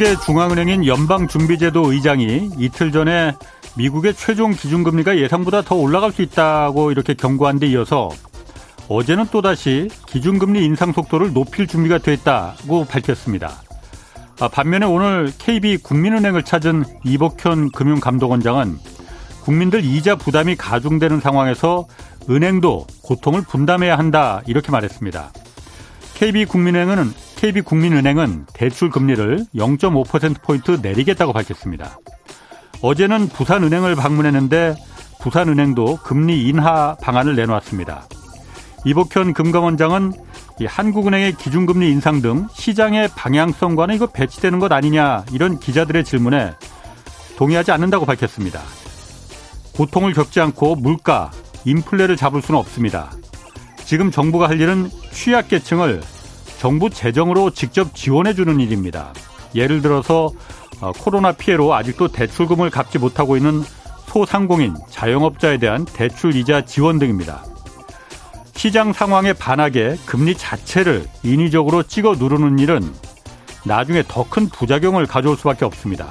미국의 중앙은행인 연방준비제도 의장이 이틀 전에 미국의 최종 기준금리가 예상보다 더 올라갈 수 있다고 이렇게 경고한 데 이어서 어제는 또다시 기준금리 인상 속도를 높일 준비가 됐다고 밝혔습니다. 아, 반면에 오늘 KB 국민은행을 찾은 이복현 금융감독원장은 국민들 이자 부담이 가중되는 상황에서 은행도 고통을 분담해야 한다 이렇게 말했습니다. KB국민은행은 KB국민은행은 대출 금리를 0.5%포인트 내리겠다고 밝혔습니다. 어제는 부산은행을 방문했는데 부산은행도 금리 인하 방안을 내놓았습니다. 이복현 금감원장은 한국은행의 기준금리 인상 등 시장의 방향성과는 이거 배치되는 것 아니냐 이런 기자들의 질문에 동의하지 않는다고 밝혔습니다. 고통을 겪지 않고 물가, 인플레를 잡을 수는 없습니다. 지금 정부가 할 일은 취약계층을 정부 재정으로 직접 지원해 주는 일입니다. 예를 들어서 어, 코로나 피해로 아직도 대출금을 갚지 못하고 있는 소상공인, 자영업자에 대한 대출 이자 지원 등입니다. 시장 상황에 반하게 금리 자체를 인위적으로 찍어 누르는 일은 나중에 더 큰 부작용을 가져올 수밖에 없습니다.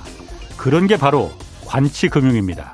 그런 게 바로 관치금융입니다.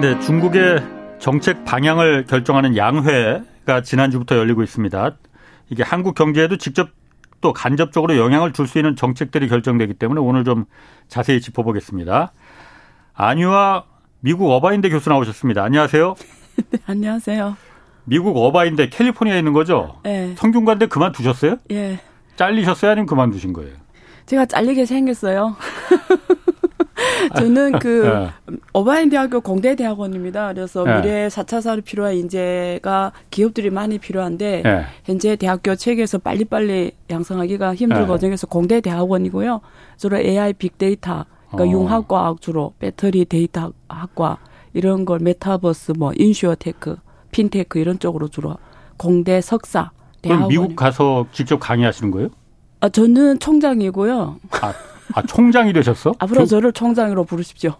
네, 중국의 정책 방향을 결정하는 양회가 지난주부터 열리고 있습니다. 이게 한국 경제에도 직접 또 간접적으로 영향을 줄 수 있는 정책들이 결정되기 때문에 오늘 좀 자세히 짚어보겠습니다. 안유아 미국 어바인대 교수 나오셨습니다. 안녕하세요. 네, 안녕하세요. 미국 어바인대 캘리포니아에 있는 거죠? 네. 성균관대 그만두셨어요? 예. 잘리셨어요? 아니면 그만두신 거예요? 제가 잘리게 생겼어요. 저는 그 네. 어바인 대학교 공대 대학원입니다. 그래서 네. 미래 4차 산업 필요한 인재가 기업들이 많이 필요한데 네. 현재 대학교 체계에서 빨리빨리 양성하기가 힘든 네. 과정에서 공대 대학원이고요. 주로 AI 빅데이터 그러니까 어. 융합과학 주로 배터리 데이터 학과 이런 걸 메타버스 뭐 insurtech, 핀테크 이런 쪽으로 주로 공대 석사 대학원 미국 가서 직접 강의하시는 거예요? 아 저는 총장이고요. 아 아, 총장이 되셨어? 앞으로 저... 를 총장으로 부르십시오.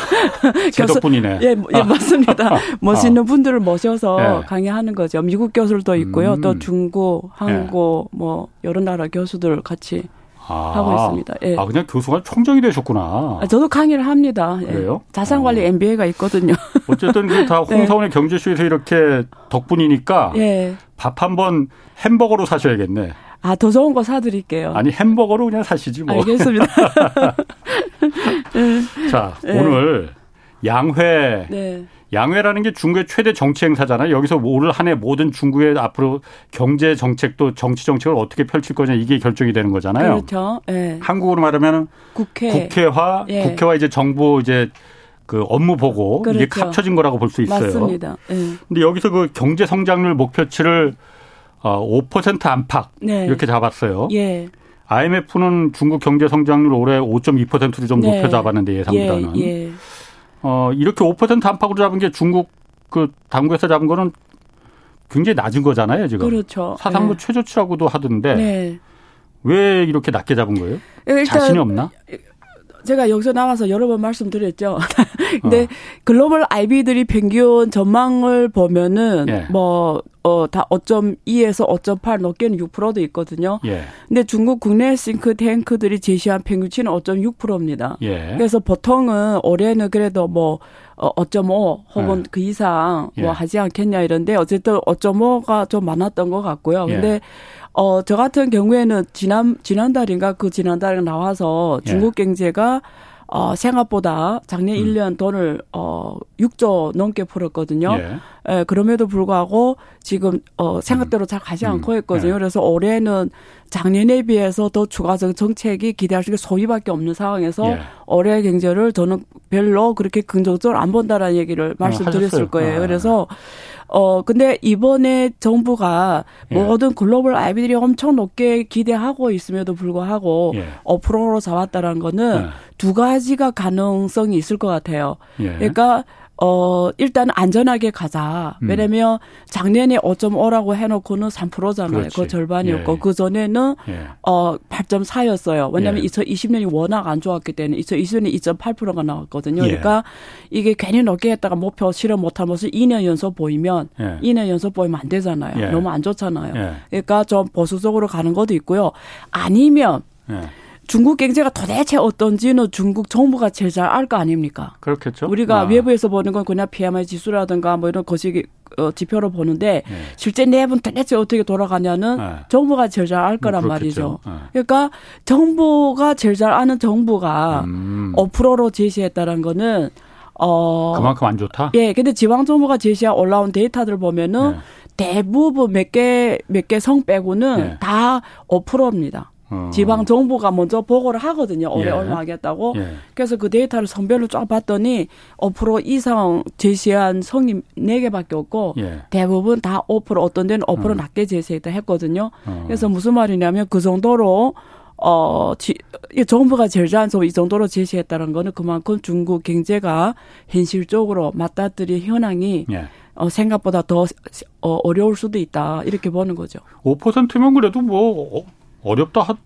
제 덕분이네. 예, 예 맞습니다. 멋있는 분들을 모셔서 예. 강의하는 거죠. 미국 교수들도 있고요. 음. 또 중국, 한국, 예. 뭐 여러 나라 교수들 같이 아, 하고 있습니다. 예. 아, 그냥 교수가 총장이 되셨구나. 아, 저도 강의를 합니다. 예. 그래요? 자산관리 어. MBA가 있거든요. 어쨌든 그다 네. 홍사원의 네. 경제쇼에서 이렇게 덕분이니까 예. 밥한 번 햄버거로 사셔야겠네. 아, 더 좋은 거 사드릴게요. 아니, 햄버거로 그냥 사시지 뭐. 알겠습니다. 자, 네. 오늘 양회. 네. 양회라는 게 중국의 최대 정치 행사잖아요. 여기서 올 한 해 모든 중국의 앞으로 경제 정책도 정치 정책을 어떻게 펼칠 거냐 이게 결정이 되는 거잖아요. 그렇죠. 네. 한국으로 말하면 국회. 국회화, 예. 국회와 이제 정부 이제 그 업무 보고 그렇죠. 이게 합쳐진 거라고 볼 수 있어요. 맞습니다. 네. 근데 여기서 그 경제 성장률 목표치를 어, 5% 안팎 네. 이렇게 잡았어요. 예. IMF는 중국 경제 성장률 올해 5.2%로 좀 네. 높여 잡았는데 예상보다는. 예. 예. 어, 이렇게 5% 안팎으로 잡은 게 중국 그 당국에서 잡은 거는 굉장히 낮은 거잖아요, 지금. 그렇죠. 사상무 네. 최저치라고도 하던데. 네. 왜 이렇게 낮게 잡은 거예요? 자신이 없나? 제가 여기서 나와서 여러 번 말씀드렸죠. 근데 어. 글로벌 IB들이 평균 전망을 보면은 예. 뭐, 어, 다 5.2에서 5.8 높게는 6%도 있거든요. 예. 근데 중국 국내 싱크탱크들이 제시한 평균치는 5.6%입니다. 예. 그래서 보통은 올해는 그래도 뭐, 어, 5.5 혹은 예. 그 이상 뭐 예. 하지 않겠냐 이런데 어쨌든 5.5가 좀 많았던 것 같고요. 예. 근데 어, 저 같은 경우에는 지난, 지난달인가 그 지난달에 나와서 예. 중국 경제가 어, 생각보다 작년 음. 1년 돈을 어 6조 넘게 풀었거든요. 예. 예, 그럼에도 불구하고 지금 어 생각대로 잘 가지 음. 않고 있거든요. 네. 그래서 올해는 작년에 비해서 더 추가적 정책이 기대할 수 있는 소위밖에 없는 상황에서 예. 올해 경제를 저는 별로 그렇게 긍정적으로 안 본다라는 얘기를 어, 말씀드렸을 어, 거예요. 아. 그래서 어 근데 이번에 정부가 예. 모든 글로벌 아이비들이 엄청 높게 기대하고 있음에도 불구하고 예. 5%로 잡았다라는 거는 예. 두 가지가 가능성이 있을 것 같아요. 예. 그러니까 어, 일단 안전하게 가자. 음. 왜냐면 작년에 5.5라고 해놓고는 3%잖아요. 그렇지. 그 절반이었고, 예. 그 전에는, 예. 어, 8.4였어요. 왜냐면 예. 2020년이 워낙 안 좋았기 때문에 2020년에 2.8%가 나왔거든요. 예. 그러니까 이게 괜히 높게 했다가 목표 실현 못한 것을 2년 연속 보이면, 예. 2년 연속 보이면 안 되잖아요. 예. 너무 안 좋잖아요. 예. 그러니까 좀 보수적으로 가는 것도 있고요. 아니면, 중국 경제가 도대체 어떤지는 중국 정부가 제일 잘 알 거 아닙니까? 그렇겠죠. 우리가 아. 외부에서 보는 건 그냥 PMI 지수라든가 뭐 이런 것이 어, 지표로 보는데 네. 실제 내분 도대체 어떻게 돌아가냐는 네. 정부가 제일 잘 알 거란 음, 말이죠. 네. 그러니까 정부가 제일 잘 아는 정부가 음. 5%로 제시했다는 거는 어 그만큼 안 좋다. 예, 근데 지방 정부가 제시한 올라온 데이터들 보면은 네. 대부분 몇 개 몇 개 성 빼고는 네. 다 5%입니다. 어. 지방 정부가 먼저 보고를 하거든요. 올해 예. 얼마 하겠다고. 예. 그래서 그 데이터를 성별로 쫙 봤더니 5% 이상 제시한 성이 4개밖에 없고 예. 대부분 다 5% 어떤 데는 5% 어. 낮게 제시했다 했거든요. 어. 그래서 무슨 말이냐면 그 정도로 어, 지, 정부가 제일 잘해서 이 정도로 제시했다는 거는 그만큼 중국 경제가 현실적으로 맞닥뜨릴 현황이 예. 어, 생각보다 더 어, 어려울 수도 있다. 이렇게 보는 거죠. 5%면 그래도 뭐 어렵다 하,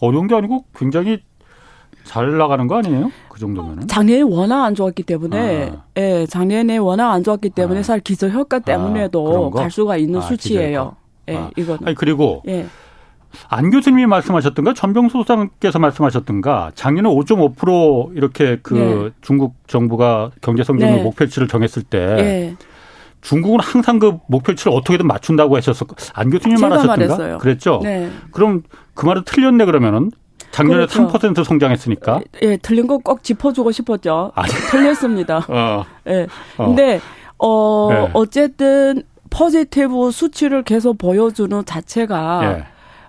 어려운 게 아니고 굉장히 잘 나가는 거 아니에요? 그 정도면은? 작년에 워낙 안 좋았기 때문에, 아. 예, 작년에 워낙 안 좋았기 때문에 아. 살 기저 효과 아, 때문에도 아, 갈 수가 있는 아, 수치예요. 예, 아. 이거는. 아니, 그리고 예. 안 교수님이 말씀하셨던가 전병수 소장께서 말씀하셨던가 작년에 5.5% 이렇게 그 네. 중국 정부가 경제 성장률 네. 목표치를 정했을 때 네. 중국은 항상 그 목표치를 어떻게든 맞춘다고 하셨어. 안 교수님 말하셨던가? 그랬죠. 네. 그럼 그 말은 틀렸네 그러면은 작년에 그렇죠. 3% 성장했으니까. 예, 예 틀린 거 꼭 짚어주고 싶었죠. 아니. 틀렸습니다. 어. 예. 어. 근데 어 네. 어쨌든 포지티브 수치를 계속 보여주는 자체가 예.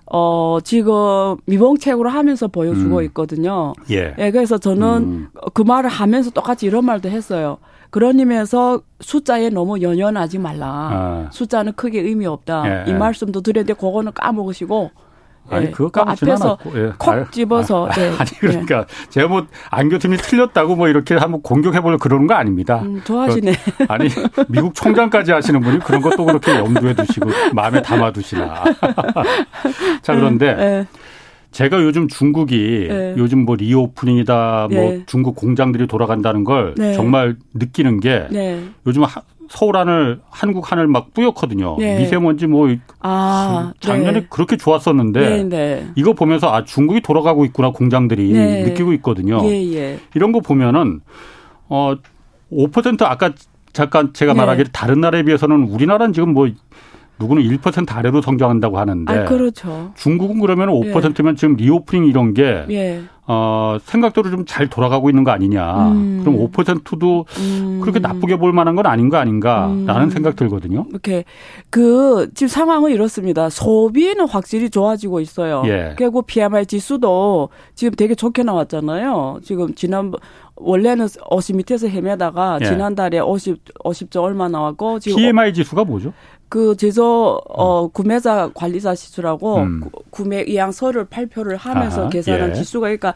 어, 지금 미봉책으로 하면서 보여주고 음. 있거든요. 예. 예. 그래서 저는 음. 그 말을 하면서 똑같이 이런 말도 했어요. 그런 의미에서 숫자에 너무 연연하지 말라. 아. 숫자는 크게 의미 없다. 예, 이 예. 말씀도 드렸는데 그거는 까먹으시고 아니 예, 그거 그 앞에서 예. 콕 집어서 아, 네. 아니 그러니까 예. 제가 뭐 안교수님이 틀렸다고 뭐 이렇게 한번 공격해 보려 그러는 거 아닙니다. 음, 좋아하시네. 그, 아니 미국 총장까지 하시는 분이 그런 것도 그렇게 염두에 두시고 마음에 담아 두시나. 자 그런데 네. 제가 요즘 중국이 네. 요즘 뭐 리오프닝이다, 뭐 네. 중국 공장들이 돌아간다는 걸 네. 정말 느끼는 게 네. 요즘 서울 하늘, 한국 하늘 막 뿌옇거든요. 네. 미세먼지 뭐 아, 작년에 네. 그렇게 좋았었는데 이거 보면서 아 중국이 돌아가고 있구나 공장들이 느끼고 있거든요. 예, 예. 이런 거 보면은 어5% 아까 잠깐 제가 말하기를 다른 나라에 비해서는 우리나라는 지금 뭐 누구는 1% 아래로 성장한다고 하는데 아, 그렇죠. 중국은 그러면 5%면 예. 지금 reopening 이런 게 예. 어, 생각대로 좀 잘 돌아가고 있는 거 아니냐. 음. 그럼 5%도 음. 그렇게 나쁘게 볼 만한 건 아닌 거 아닌가라는 음. 생각 들거든요. 이렇게 그 지금 상황은 이렇습니다. 소비는 확실히 좋아지고 있어요. 예. 그리고 PMI 지수도 지금 되게 좋게 나왔잖아요. 지금 지난 원래는 50 밑에서 헤매다가 예. 지난달에 50 50점 얼마 나왔고 지금 PMI 지수가 뭐죠? 그 제조 어 음. 구매자 관리자 지수라고 음. 구매 의향서를 발표를 하면서 아하, 계산한 예. 지수가 그러니까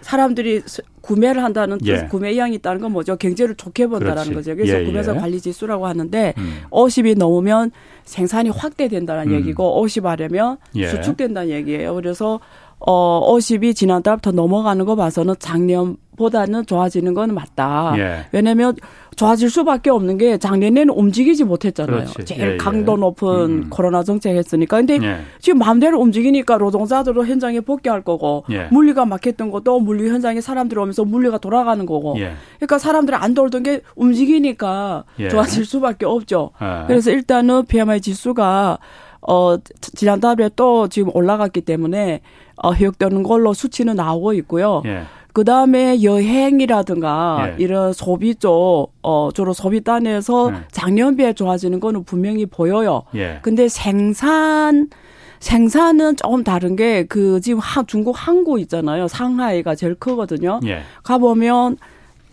사람들이 구매를 한다는 뜻, 예. 구매 의향이 있다는 건 뭐죠? 경제를 좋게 본다라는 거죠. 그래서 예, 구매자 예. 관리 지수라고 하는데 음. 50이 넘으면 생산이 확대된다는 음. 얘기고 50 아래면 예. 수축된다는 얘기예요. 그래서 어 50이 지난달부터 넘어가는 거 봐서는 작년 보다는 좋아지는 건 맞다. 예. 왜냐하면 좋아질 수밖에 없는 게 작년에는 움직이지 못했잖아요. 그렇지. 제일 예, 예. 강도 높은 음. 코로나 정책 했으니까. 근데 예. 지금 마음대로 움직이니까 노동자들도 현장에 복귀할 거고 예. 물리가 막혔던 것도 물리 현장에 사람들이 오면서 물리가 돌아가는 거고. 예. 그러니까 사람들이 안 돌던 게 움직이니까 좋아질 수밖에 없죠. 그래서 일단은 PMI 지수가 어 지난달에 또 지금 올라갔기 때문에 어, 회복되는 걸로 수치는 나오고 있고요. 예. 그 다음에 여행이라든가 예. 이런 소비 쪽, 어, 주로 소비단에서 예. 작년비에 좋아지는 거는 분명히 보여요. 예. 근데 생산, 생산은 조금 다른 게 그 지금 하, 중국 항구 있잖아요. 상하이가 제일 크거든요. 예. 가보면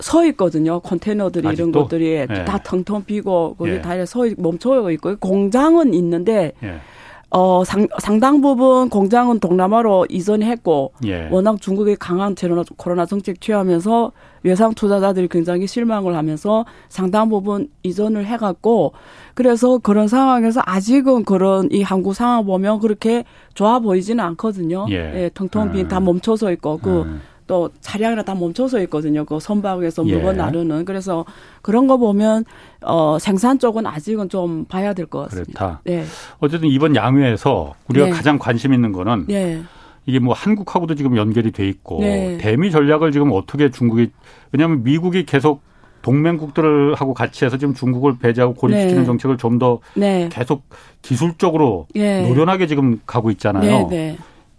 서 있거든요. 컨테이너들이 아직도? 이런 것들이 예. 다 텅텅 비고 거기 예. 다서 멈춰 있고 공장은 있는데 예. 어, 상, 상당 부분 공장은 동남아로 이전했고, 예. 워낙 중국의 강한 제로나 코로나 정책 취하면서 외상 투자자들이 굉장히 실망을 하면서 상당 부분 이전을 해갖고, 그래서 그런 상황에서 아직은 그런 이 한국 상황 보면 그렇게 좋아 보이지는 않거든요. 예. 예 텅텅 빈다 음. 멈춰서 있고, 그, 음. 또 차량이나 다 멈춰서 있거든요. 그 선박에서 물건 예. 나르는. 그래서 그런 거 보면 어 생산 쪽은 아직은 좀 봐야 될 것 같습니다. 그렇다. 네. 어쨌든 이번 양회에서 우리가 네. 가장 관심 있는 거는 네. 이게 뭐 한국하고도 지금 연결이 돼 있고 네. 대미 전략을 지금 어떻게 중국이 왜냐하면 미국이 계속 동맹국들하고 같이 해서 지금 중국을 배제하고 고립시키는 네. 정책을 좀더 네. 계속 기술적으로 네. 노련하게 지금 가고 있잖아요.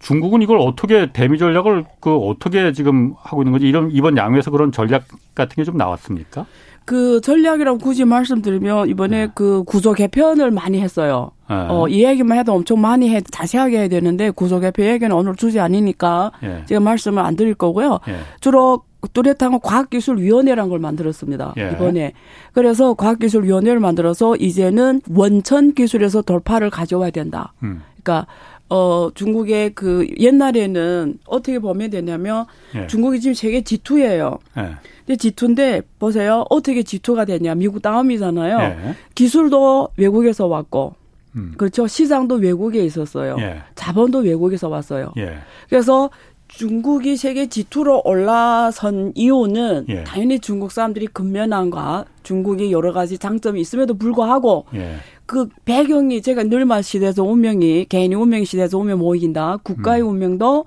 중국은 이걸 어떻게 대미 전략을 그 어떻게 지금 하고 있는 건지 이런 이번 양회에서 그런 전략 같은 게 좀 나왔습니까? 그 전략이라고 굳이 말씀드리면 이번에 네. 그 구조 개편을 많이 했어요. 네. 어, 이 얘기만 해도 엄청 많이 해, 자세하게 해야 되는데 구조 개편 얘기는 오늘 주제 아니니까 네. 제가 말씀을 안 드릴 거고요. 예. 주로 뚜렷한 과학기술위원회라는 걸 만들었습니다. 예. 이번에. 그래서 과학기술위원회를 만들어서 이제는 원천 기술에서 돌파를 가져와야 된다. 음. 그러니까 어, 중국의 그 옛날에는 어떻게 보면 되냐면 예. 중국이 지금 세계 G2예요. 예. 근데 G2인데 보세요. 어떻게 G2가 되냐. 미국 다음이잖아요. 예. 기술도 외국에서 왔고 음. 그렇죠. 시장도 외국에 있었어요. 예. 자본도 외국에서 왔어요. 예. 그래서 중국이 세계 G2로 올라선 이유는 예. 당연히 중국 사람들이 근면함과 중국이 여러 가지 장점이 있음에도 불구하고 예. 그 배경이 제가 늘말 시대에서 운명이 개인이 운명 시대에서 운명 모이긴다. 국가의 음. 운명도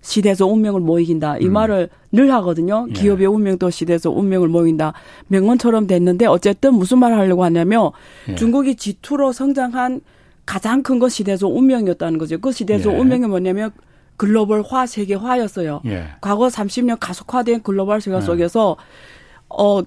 시대에서 운명을 모이긴다. 이 음. 말을 늘 하거든요. 예. 기업의 운명도 시대에서 운명을 모인다. 명언처럼 됐는데 어쨌든 무슨 말을 하려고 하냐면 예. 중국이 G2로 성장한 가장 큰것 시대에서 운명이었다는 거죠. 그 시대에서 예. 운명이 뭐냐면 글로벌화 세계화였어요. 예. 과거 30년 가속화된 글로벌 세계 예. 속에서 어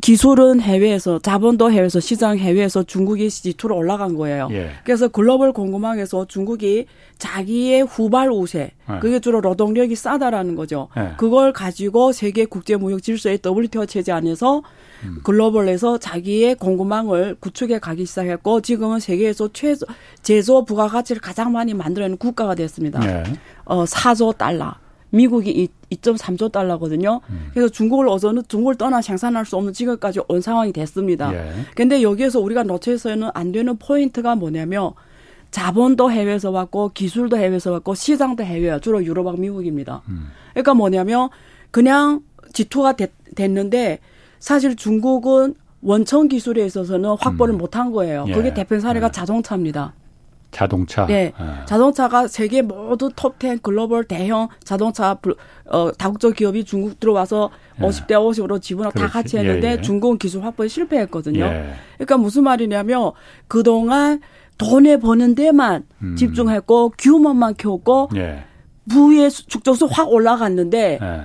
기술은 해외에서 자본도 해외에서 시장 해외에서 중국이 지투로 올라간 거예요. 예. 그래서 글로벌 공급망에서 중국이 자기의 후발 우세 예. 그게 주로 노동력이 싸다라는 거죠. 예. 그걸 가지고 세계 국제 무역 질서의 WTO 체제 안에서 음. 글로벌에서 자기의 공급망을 구축해 가기 시작했고 지금은 세계에서 최소 제조 부가가치를 가장 많이 만들어내는 국가가 됐습니다. 예. 어 4조 달러. 미국이 2.3조 달러거든요. 음. 그래서 중국을 어서는 중국을 떠나 생산할 수 없는 지금까지 온 상황이 됐습니다. 예. 근데 여기에서 우리가 놓쳐서는 안 되는 포인트가 뭐냐면 자본도 해외에서 왔고 기술도 해외에서 왔고 시장도 해외야. 주로 유럽하고 미국입니다. 음. 그러니까 뭐냐면 그냥 지투가 됐, 됐는데 사실 중국은 원천 기술에 있어서는 확보를 음. 못한 거예요. 예. 그게 대표 사례가 예. 자동차입니다. 자동차. 네. 아. 자동차가 세계 모두 톱10 글로벌 대형 자동차 어 다국적 기업이 중국 들어와서 예. 50대 50으로 지분을 다 같이 했는데 예, 예. 중국은 기술 확보에 실패했거든요. 예. 그러니까 무슨 말이냐면 그동안 돈에 버는 데만 음. 집중했고 규모만 키웠고 예. 부의 축적수 확 올라갔는데 예.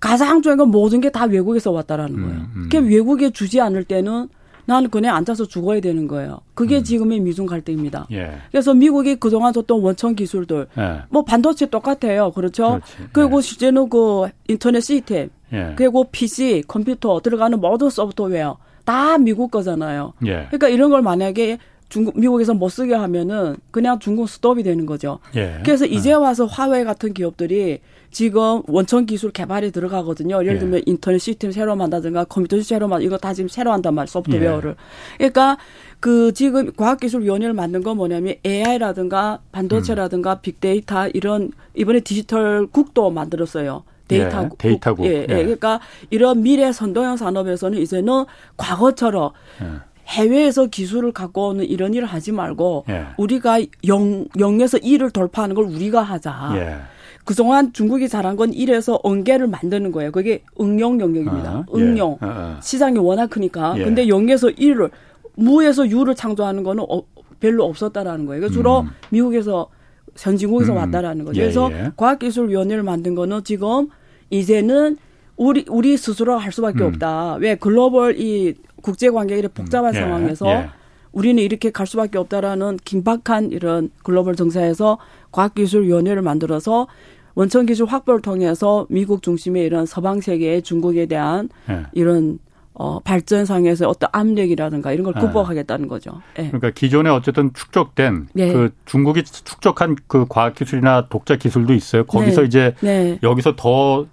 가장 중요한 건 모든 게 다 외국에서 왔다라는 음, 거예요. 음. 그러니까 외국에 주지 않을 때는 나는 그냥 앉아서 죽어야 되는 거예요. 그게 음. 지금의 미중 갈등입니다. 예. 그래서 미국이 그동안 줬던 원천 기술들, 예. 뭐 반도체 똑같아요. 그렇죠? 그렇지. 그리고 예. 실제는 그 인터넷 시스템, 예. 그리고 PC, 컴퓨터 들어가는 모든 소프트웨어 다 미국 거잖아요. 예. 그러니까 이런 걸 만약에 중국 미국에서 못 쓰게 하면은 그냥 중국 스톱이 되는 거죠. 예. 그래서 이제 와서 화웨이 같은 기업들이 지금 원천 기술 개발에 들어가거든요. 예를 예. 들면 예. 인터넷 시스템 새로 만다든가 컴퓨터 시스템 새로 만 이거 다 지금 새로 한단 말이에요. 소프트웨어를. 예. 그러니까 그 지금 과학기술위원회를 만든 건 뭐냐면 AI라든가 반도체라든가 음. 빅데이터 이런 이번에 디지털 국도 만들었어요. 데이터 예, 데이터국. 예, 예. 예, 그러니까 이런 미래 선도형 산업에서는 이제는 과거처럼 예. 해외에서 기술을 갖고 오는 이런 일을 하지 말고 예. 우리가 영, 영에서 일을 돌파하는 걸 우리가 하자. 예. 그동안 중국이 잘한 건 이래서 언개를 만드는 거예요. 그게 응용 영역입니다. 아, 응용. 예. 아, 아. 시장이 워낙 크니까. 예. 근데 영에서 일을 무에서 유를 창조하는 거는 어, 별로 없었다라는 거예요. 그러니까 주로 음. 미국에서 선진국에서 음. 왔다라는 거죠. 예, 그래서 예. 과학기술위원회를 만든 거는 지금 이제는 우리 우리 스스로 할 수밖에 음. 없다. 왜 글로벌 이 국제 관계가 이렇게 복잡한 음. 예. 상황에서 예. 우리는 이렇게 갈 수밖에 없다라는 긴박한 이런 글로벌 정세에서 과학기술위원회를 만들어서 원천 기술 확보를 통해서 미국 중심의 이런 서방 세계의 중국에 대한 예. 이런 어, 발전상에서 어떤 압력이라든가 이런 걸 네. 극복하겠다는 거죠. 네. 그러니까 기존에 어쨌든 축적된 네. 그 중국이 축적한 그 과학 기술이나 독자 기술도 있어요. 거기서 네. 이제 네. 여기서 더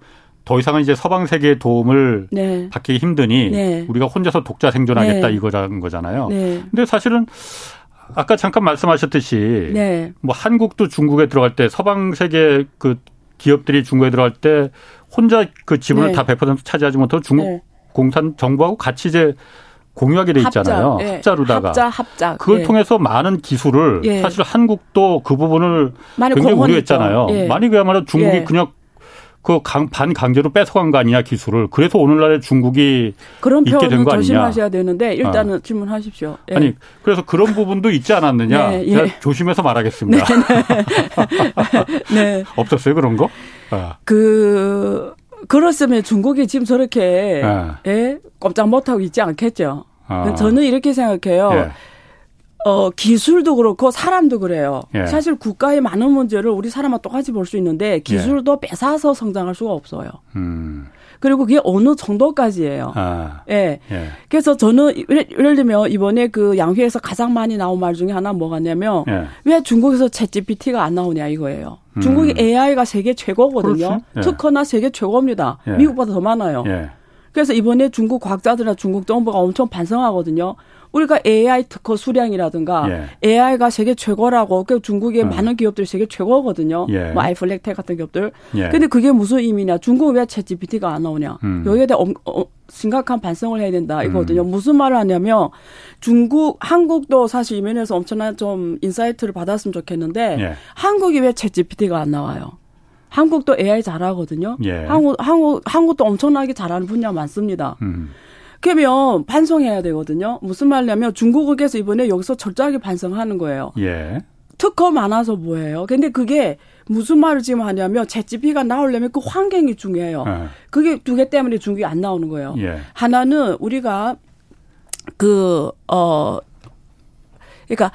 더 이상은 이제 서방 세계의 도움을 네. 받기 힘드니 우리가 혼자서 독자 생존하겠다 이거라는 거잖아요. 근데 사실은 아까 잠깐 말씀하셨듯이 뭐 한국도 중국에 들어갈 때 서방 세계 그 기업들이 중국에 들어갈 때 혼자 그 지분을 다 100% 차지하지 못하고 중국 공산 정부하고 같이 이제 공유하게 돼 있잖아요. 합자, 예. 합자로다가. 합자, 합자. 그걸 예. 통해서 많은 기술을 예. 사실 한국도 그 부분을 굉장히 우려했잖아요. 예. 많이 그야말로 중국이 예. 그냥 그 강, 반강제로 뺏어간 거 아니냐 기술을. 그래서 오늘날의 중국이 그런 있게 된 거 아니냐. 조심하셔야 되는데 일단은 어. 질문하십시오. 예. 아니 그래서 그런 부분도 있지 않았느냐. 네, 예. 조심해서 말하겠습니다. 네, 네. 네. 없었어요 그런 거? 아. 그 그렇으면 중국이 지금 저렇게 네. 예? 꼼짝 못하고 있지 않겠죠. 어. 저는 이렇게 생각해요. 예. 어, 기술도 그렇고 사람도 그래요. 예. 사실 국가의 많은 문제를 우리 사람과 똑같이 볼 수 있는데 기술도 예. 뺏어서 성장할 수가 없어요. 음. 그리고 그게 어느 정도까지예요. 아. 예. 예. 그래서 저는 예를 들면 이번에 그 양회에서 가장 많이 나온 말 중에 하나 뭐가 냐면 예. 왜 중국에서 챗 GPT가 안 나오냐 이거예요. 음. 중국이 AI가 세계 최고거든요. 예. 특허나 세계 최고입니다. 예. 미국보다 더 많아요. 예. 그래서 이번에 중국 과학자들이나 중국 정부가 엄청 반성하거든요. 우리가 AI 특허 수량이라든가 예. AI가 세계 최고라고 그 중국의 어. 많은 기업들이 세계 최고거든요. 예. 뭐 iFLYTEK 같은 기업들. 예. 근데 그게 무슨 의미냐? 중국은 왜 ChatGPT가 안 나오냐? 음. 여기에 대해 어, 심각한 반성을 해야 된다 이거거든요. 음. 무슨 말을 하냐면 중국, 한국도 사실 이 면에서 엄청난 좀 insight를 받았으면 좋겠는데 예. 한국이 왜 ChatGPT가 안 나와요? 한국도 AI 잘하거든요. 예. 한국, 한국, 한국도 엄청나게 잘하는 분야 많습니다. 음. 그러면 반성해야 되거든요. 무슨 말이냐면 중국에서 이번에 여기서 철저하게 반성하는 거예요. 예. 특허 많아서 뭐예요? 근데 그게 무슨 말을 지금 하냐면 챗GP가 나오려면 그 환경이 중요해요. 예. 그게 두 개 때문에 중국이 안 나오는 거예요. 예. 하나는 우리가 그, 어, 그러니까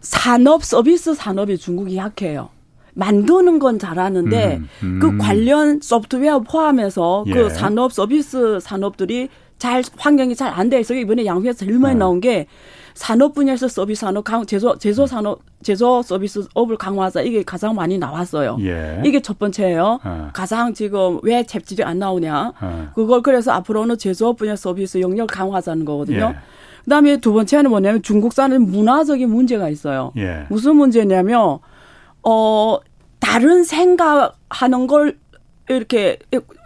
산업, 서비스 산업이 중국이 약해요. 만드는 건 잘하는데 음, 음. 그 관련 소프트웨어 포함해서 그 예. 그 산업 서비스 산업들이 잘 환경이 잘 안돼 있어요. 이번에 양회에서 제일 많이 네. 나온 게 산업 분야에서 서비스 산업 강 제조 제조 산업 제조 서비스 업을 강화하자 이게 가장 많이 나왔어요. 예. 이게 첫 번째예요. 어. 가장 지금 왜 잽질이 안 나오냐. 어. 그걸 그래서 앞으로는 제조업 분야 서비스 영역 강화하자는 거거든요. 예. 그다음에 두 번째는 뭐냐면 중국산은 문화적인 문제가 있어요. 예. 무슨 문제냐면 어 다른 생각하는 걸 이렇게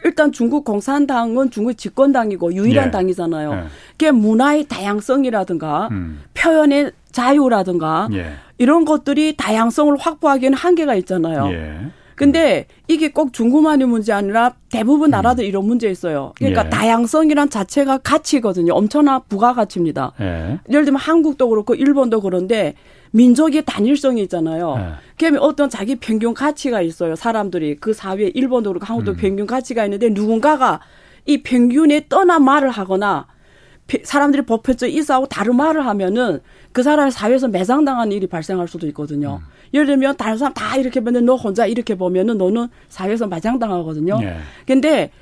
일단 중국 공산당은 중국 집권당이고 유일한 예. 당이잖아요. 예. 그게 문화의 다양성이라든가 음. 표현의 자유라든가 예. 이런 것들이 다양성을 확보하기에는 한계가 있잖아요. 예. 근데 이게 꼭 중국만의 문제 아니라 대부분 음. 나라들 음. 이런 문제 있어요. 그러니까 예. 다양성이란 자체가 가치거든요. 엄청난 부가가치입니다. 예. 예를 들면 한국도 그렇고 일본도 그런데 민족의 단일성이 있잖아요. 네. 그러면 어떤 자기 평균 가치가 있어요. 사람들이 그 사회에 일본도 그렇고 한국도 음. 평균 가치가 있는데 누군가가 이 평균에 떠난 말을 하거나 사람들이 법회에 있어하고 다른 말을 하면은 그 사람의 사회에서 매장당하는 일이 발생할 수도 있거든요. 음. 예를 들면 다른 사람 다 이렇게 보면 너 혼자 이렇게 보면은 너는 사회에서 매장당하거든요. 예. 근데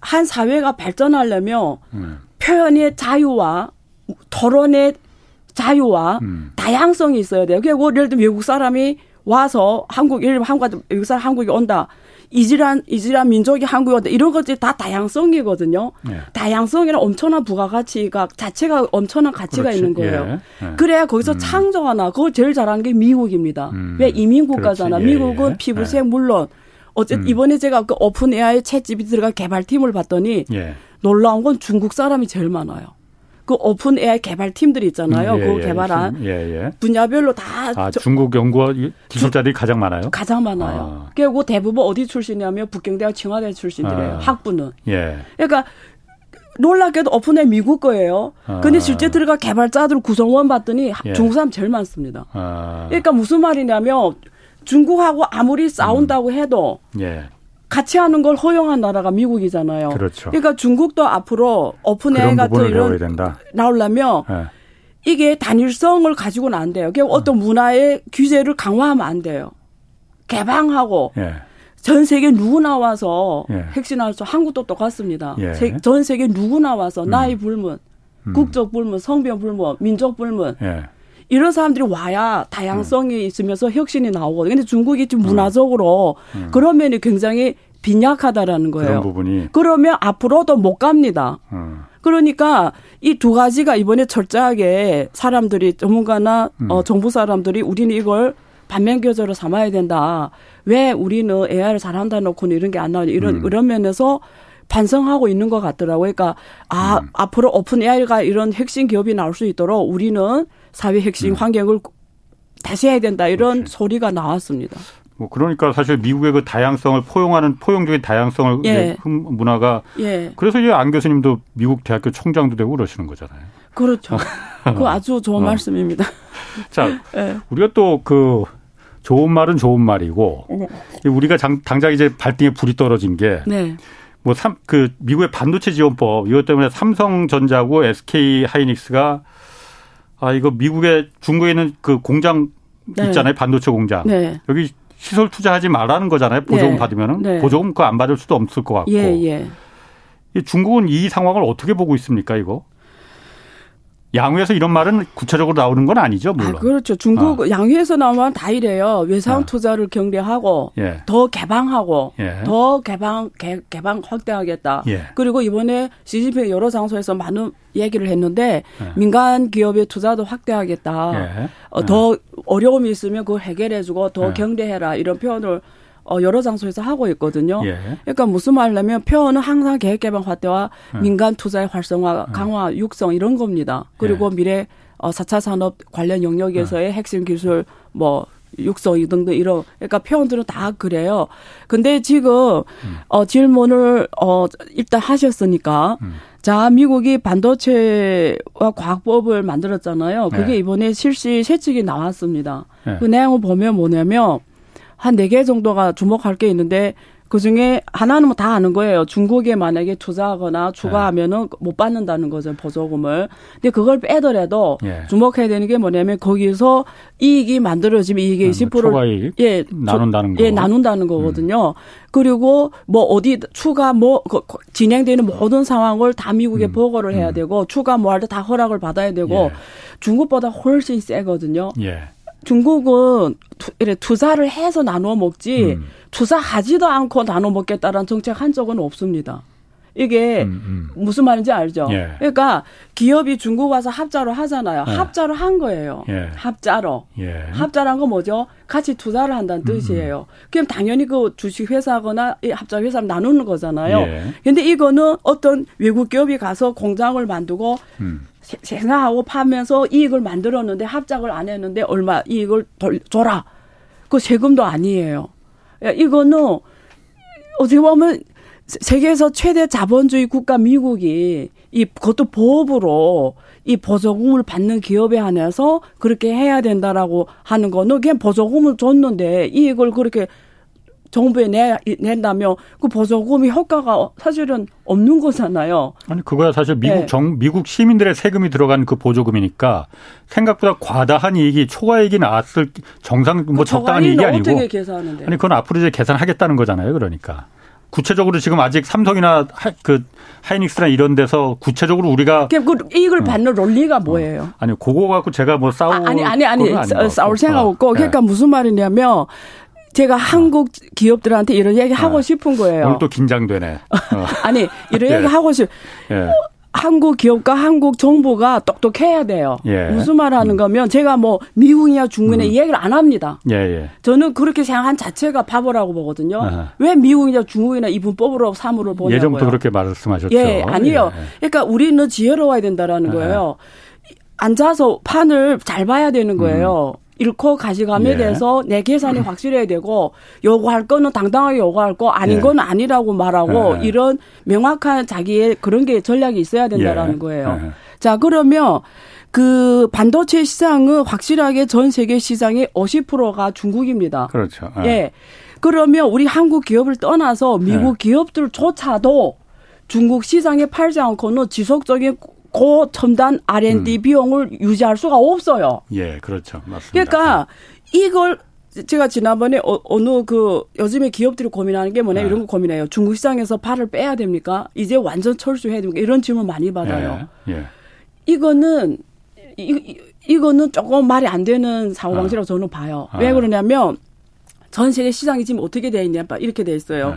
한 사회가 발전하려면 음. 표현의 자유와 토론의 자유와 음. 다양성이 있어야 돼요. 그리고 예를 들면 외국 사람이 와서 한국, 예를 들면 한국, 외국 사람 한국에 온다. 이질한, 이질한 민족이 한국에 온다. 이런 것들이 다 다양성이거든요. 네. 다양성이란 엄청난 부가가치가 자체가 엄청난 가치가 그렇지. 있는 거예요. 예. 네. 그래야 거기서 음. 창조하나. 그걸 제일 잘하는 게 미국입니다. 음. 왜 이민국가잖아. 예. 미국은 예. 피부색 물론 어쨌든 음. 이번에 제가 그 오픈 AI 챗 GPT가 개발팀을 봤더니 예. 놀라운 건 중국 사람이 제일 많아요. 그 오픈 AI 개발 팀들이 있잖아요. 음, 예, 그 예, 개발한 예, 예. 분야별로 다 아, 중국 연구원 기술자들이 가장 많아요. 가장 많아요. 아. 그리고 대부분 어디 출신이냐면 북경대학 청와대 출신들이에요. 아. 학부는. 예. 그러니까 놀랍게도 오픈에 미국 거예요. 아. 근데 실제 들어가 개발자들 구성원 봤더니 예. 중국 사람 제일 많습니다. 아. 그러니까 무슨 말이냐면 중국하고 아무리 싸운다고 음. 해도 예. 같이 하는 걸 허용한 나라가 미국이잖아요. 그렇죠. 그러니까 중국도 앞으로 오픈 AI 같은 이런 나오려면 네. 이게 단일성을 가지고는 안 돼요. 그러니까 어떤 문화의 규제를 강화하면 안 돼요. 개방하고 예. 전 세계 누구 나 와서 예. 핵심할 수 한국도 똑같습니다. 예. 전 세계 누구 나 와서 음. 나이 불문, 음. 국적 불문, 성별 불문, 민족 불문 예. 이런 사람들이 와야 다양성이 음. 있으면서 혁신이 나오거든요. 근데 중국이 좀 음. 문화적으로 음. 그런 면이 굉장히 빈약하다라는 거예요. 그런 부분이. 그러면 앞으로도 못 갑니다. 음. 그러니까 이 두 가지가 이번에 철저하게 사람들이 전문가나 음. 어, 정부 사람들이 우리는 이걸 반면 교재로 삼아야 된다. 왜 우리는 AI를 잘한다 놓고는 이런 게 안 나오냐. 이런, 음. 이런 면에서 반성하고 있는 것 같더라고요. 그러니까, 아, 음. 앞으로 오픈 AI가 이런 핵심 기업이 나올 수 있도록 우리는 사회 핵심 음. 환경을 다시 해야 된다. 이런 그렇지. 소리가 나왔습니다. 뭐 그러니까 사실 미국의 그 다양성을 포용하는 포용적인 다양성을 예. 문화가 예. 그래서 이제 안 교수님도 미국 대학교 총장도 되고 그러시는 거잖아요. 그렇죠. 그 아주 좋은 어. 말씀입니다. 자, 예. 우리가 또 그 좋은 말은 좋은 말이고 네. 우리가 장, 당장 이제 발등에 불이 떨어진 게 네. 뭐 삼 그 미국의 반도체 지원법 이것 때문에 삼성전자고 SK 하이닉스가 아 이거 미국의 중국에 있는 그 공장 네. 있잖아요 반도체 공장 네. 여기 시설 투자하지 말라는 거잖아요. 보조금 네. 받으면은 네. 보조금 그안 받을 수도 없을 것 같고. 예, 예. 중국은 이 상황을 어떻게 보고 있습니까, 이거? 양회에서 이런 말은 구체적으로 나오는 건 아니죠, 물론. 아, 그렇죠. 중국 어. 양회에서 나오면 다 이래요. 외상 어. 투자를 경계하고 예. 더 개방하고 예. 더 개방 개, 개방 확대하겠다. 예. 그리고 이번에 시진핑 여러 장소에서 많은 얘기를 했는데 예. 민간 기업의 투자도 확대하겠다. 예. 어, 더 어려움이 있으면 그걸 해결해주고 더 예. 경대해라 이런 표현을 어, 여러 장소에서 하고 있거든요. 예. 그러니까 무슨 말이냐면 표현은 항상 계획개방 확대와 음. 민간 투자의 활성화, 음. 강화, 육성 이런 겁니다. 그리고 예. 미래 어, 4차 산업 관련 영역에서의 음. 핵심 기술 뭐 육성 등등 이런 그러니까 표현들은 다 그래요. 근데 지금 음. 어 질문을 어 일단 하셨으니까 음. 자 미국이 반도체와 과학법을 만들었잖아요. 그게 네. 이번에 실시 세칙이 나왔습니다. 네. 그 내용을 보면 뭐냐면 한4개 정도가 주목할 게 있는데 그 중에 하나는 뭐 다 아는 거예요. 중국에 만약에 투자하거나 추가하면은 네. 못 받는다는 거죠, 보조금을. 근데 그걸 빼더라도 예. 주목해야 되는 게 뭐냐면 거기서 이익이 만들어지면 이익의 아, 20%를 뭐 예, 나눈다는 거. 예, 나눈다는 거거든요. 음. 그리고 뭐 어디 추가 뭐 진행되는 모든 상황을 다 미국에 음. 보고를 해야 음. 되고 추가 뭐 할 때 다 허락을 받아야 되고 예. 중국보다 훨씬 세거든요. 예. 중국은 투, 이래 투자를 해서 나눠 먹지 음. 투자하지도 않고 나눠 먹겠다라는 정책 한 적은 없습니다. 이게 음, 음. 무슨 말인지 알죠? 예. 그러니까 기업이 중국 와서 합자로 하잖아요. 예. 합자로 한 거예요. 예. 합자로. 예. 합자란 건 뭐죠? 같이 투자를 한다는 음, 음. 뜻이에요. 그럼 당연히 그 주식 회사거나 합자 회사를 나누는 거잖아요. 예. 근데 이거는 어떤 외국 기업이 가서 공장을 만들고 음. 생산하고 파면서 이익을 만들었는데 합작을 안 했는데 얼마 이익을 돌, 줘라. 그 세금도 아니에요. 이거는 어떻게 보면 세계에서 최대 자본주의 국가 미국이 이 그것도 보업으로 이 보조금을 받는 기업에 한해서 그렇게 해야 된다라고 하는 거는 그냥 보조금을 줬는데 이익을 그렇게 정부에 내, 낸다면 그 보조금이 효과가 사실은 없는 거잖아요. 아니 그거야 사실 미국 네. 정 미국 시민들의 세금이 들어간 그 보조금이니까 생각보다 과다한 이익이 초과이익이 나왔을 정상 뭐 그 적당한 이익이 아니고 어떻게 계산하는데? 아니 그건 앞으로 이제 계산하겠다는 거잖아요. 그러니까 구체적으로 지금 아직 삼성이나 하, 그 하이닉스나 이런 데서 구체적으로 우리가 그 이익을 어. 받는 논리가 뭐예요? 어. 아니 그거 갖고 제가 뭐 싸우 아, 아니 아니 아니 싸울 생각 없고 어. 그러니까 네. 무슨 말이냐면 제가 한국 기업들한테 이런 얘기 하고 아, 싶은 거예요. 오늘 또 긴장되네. 어. 아니, 이런 예. 얘기 하고 싶. 예. 한국 기업과 한국 정부가 똑똑해야 돼요. 예. 무슨 말 하는 음. 거면 제가 뭐 미국이냐 중국이냐 음. 이 얘기를 안 합니다. 예, 예. 저는 그렇게 생각한 자체가 바보라고 보거든요. 아하. 왜 미국이냐 중국이냐 이분법으로 사물을 보냐고요. 예전부터 그렇게 말씀하셨죠. 예, 아니요. 예. 그러니까 우리는 지혜로워야 된다라는 거예요. 앉아서 판을 잘 봐야 되는 거예요. 음. 잃고 가져감에 예. 대해서 내 계산이 확실해야 되고 요구할 거는 당당하게 요구할 거 아닌 예. 건 아니라고 말하고 예. 이런 명확한 자기의 그런 게 전략이 있어야 된다라는 예. 거예요. 예. 자 그러면 그 반도체 시장은 확실하게 전 세계 시장의 50%가 중국입니다. 그렇죠. 예. 예. 그러면 우리 한국 기업을 떠나서 미국 예. 기업들조차도 중국 시장에 팔지 않고는 지속적인 고첨단 R&D 음. 비용을 유지할 수가 없어요. 예, 그렇죠. 맞습니다. 그러니까 이걸 제가 지난번에 어, 느그 요즘에 기업들이 고민하는 게 뭐냐 네. 이런 거 고민해요. 중국 시장에서 발을 빼야 됩니까? 이제 완전 철수해야 됩니까? 이런 질문 많이 받아요. 예. 예. 이거는 이, 이 거는 조금 말이 안 되는 사고 방식이라고 아. 저는 봐요. 아. 왜 그러냐면 전 세계 시장이 지금 어떻게 돼 있냐 이렇게 돼 있어요. 네.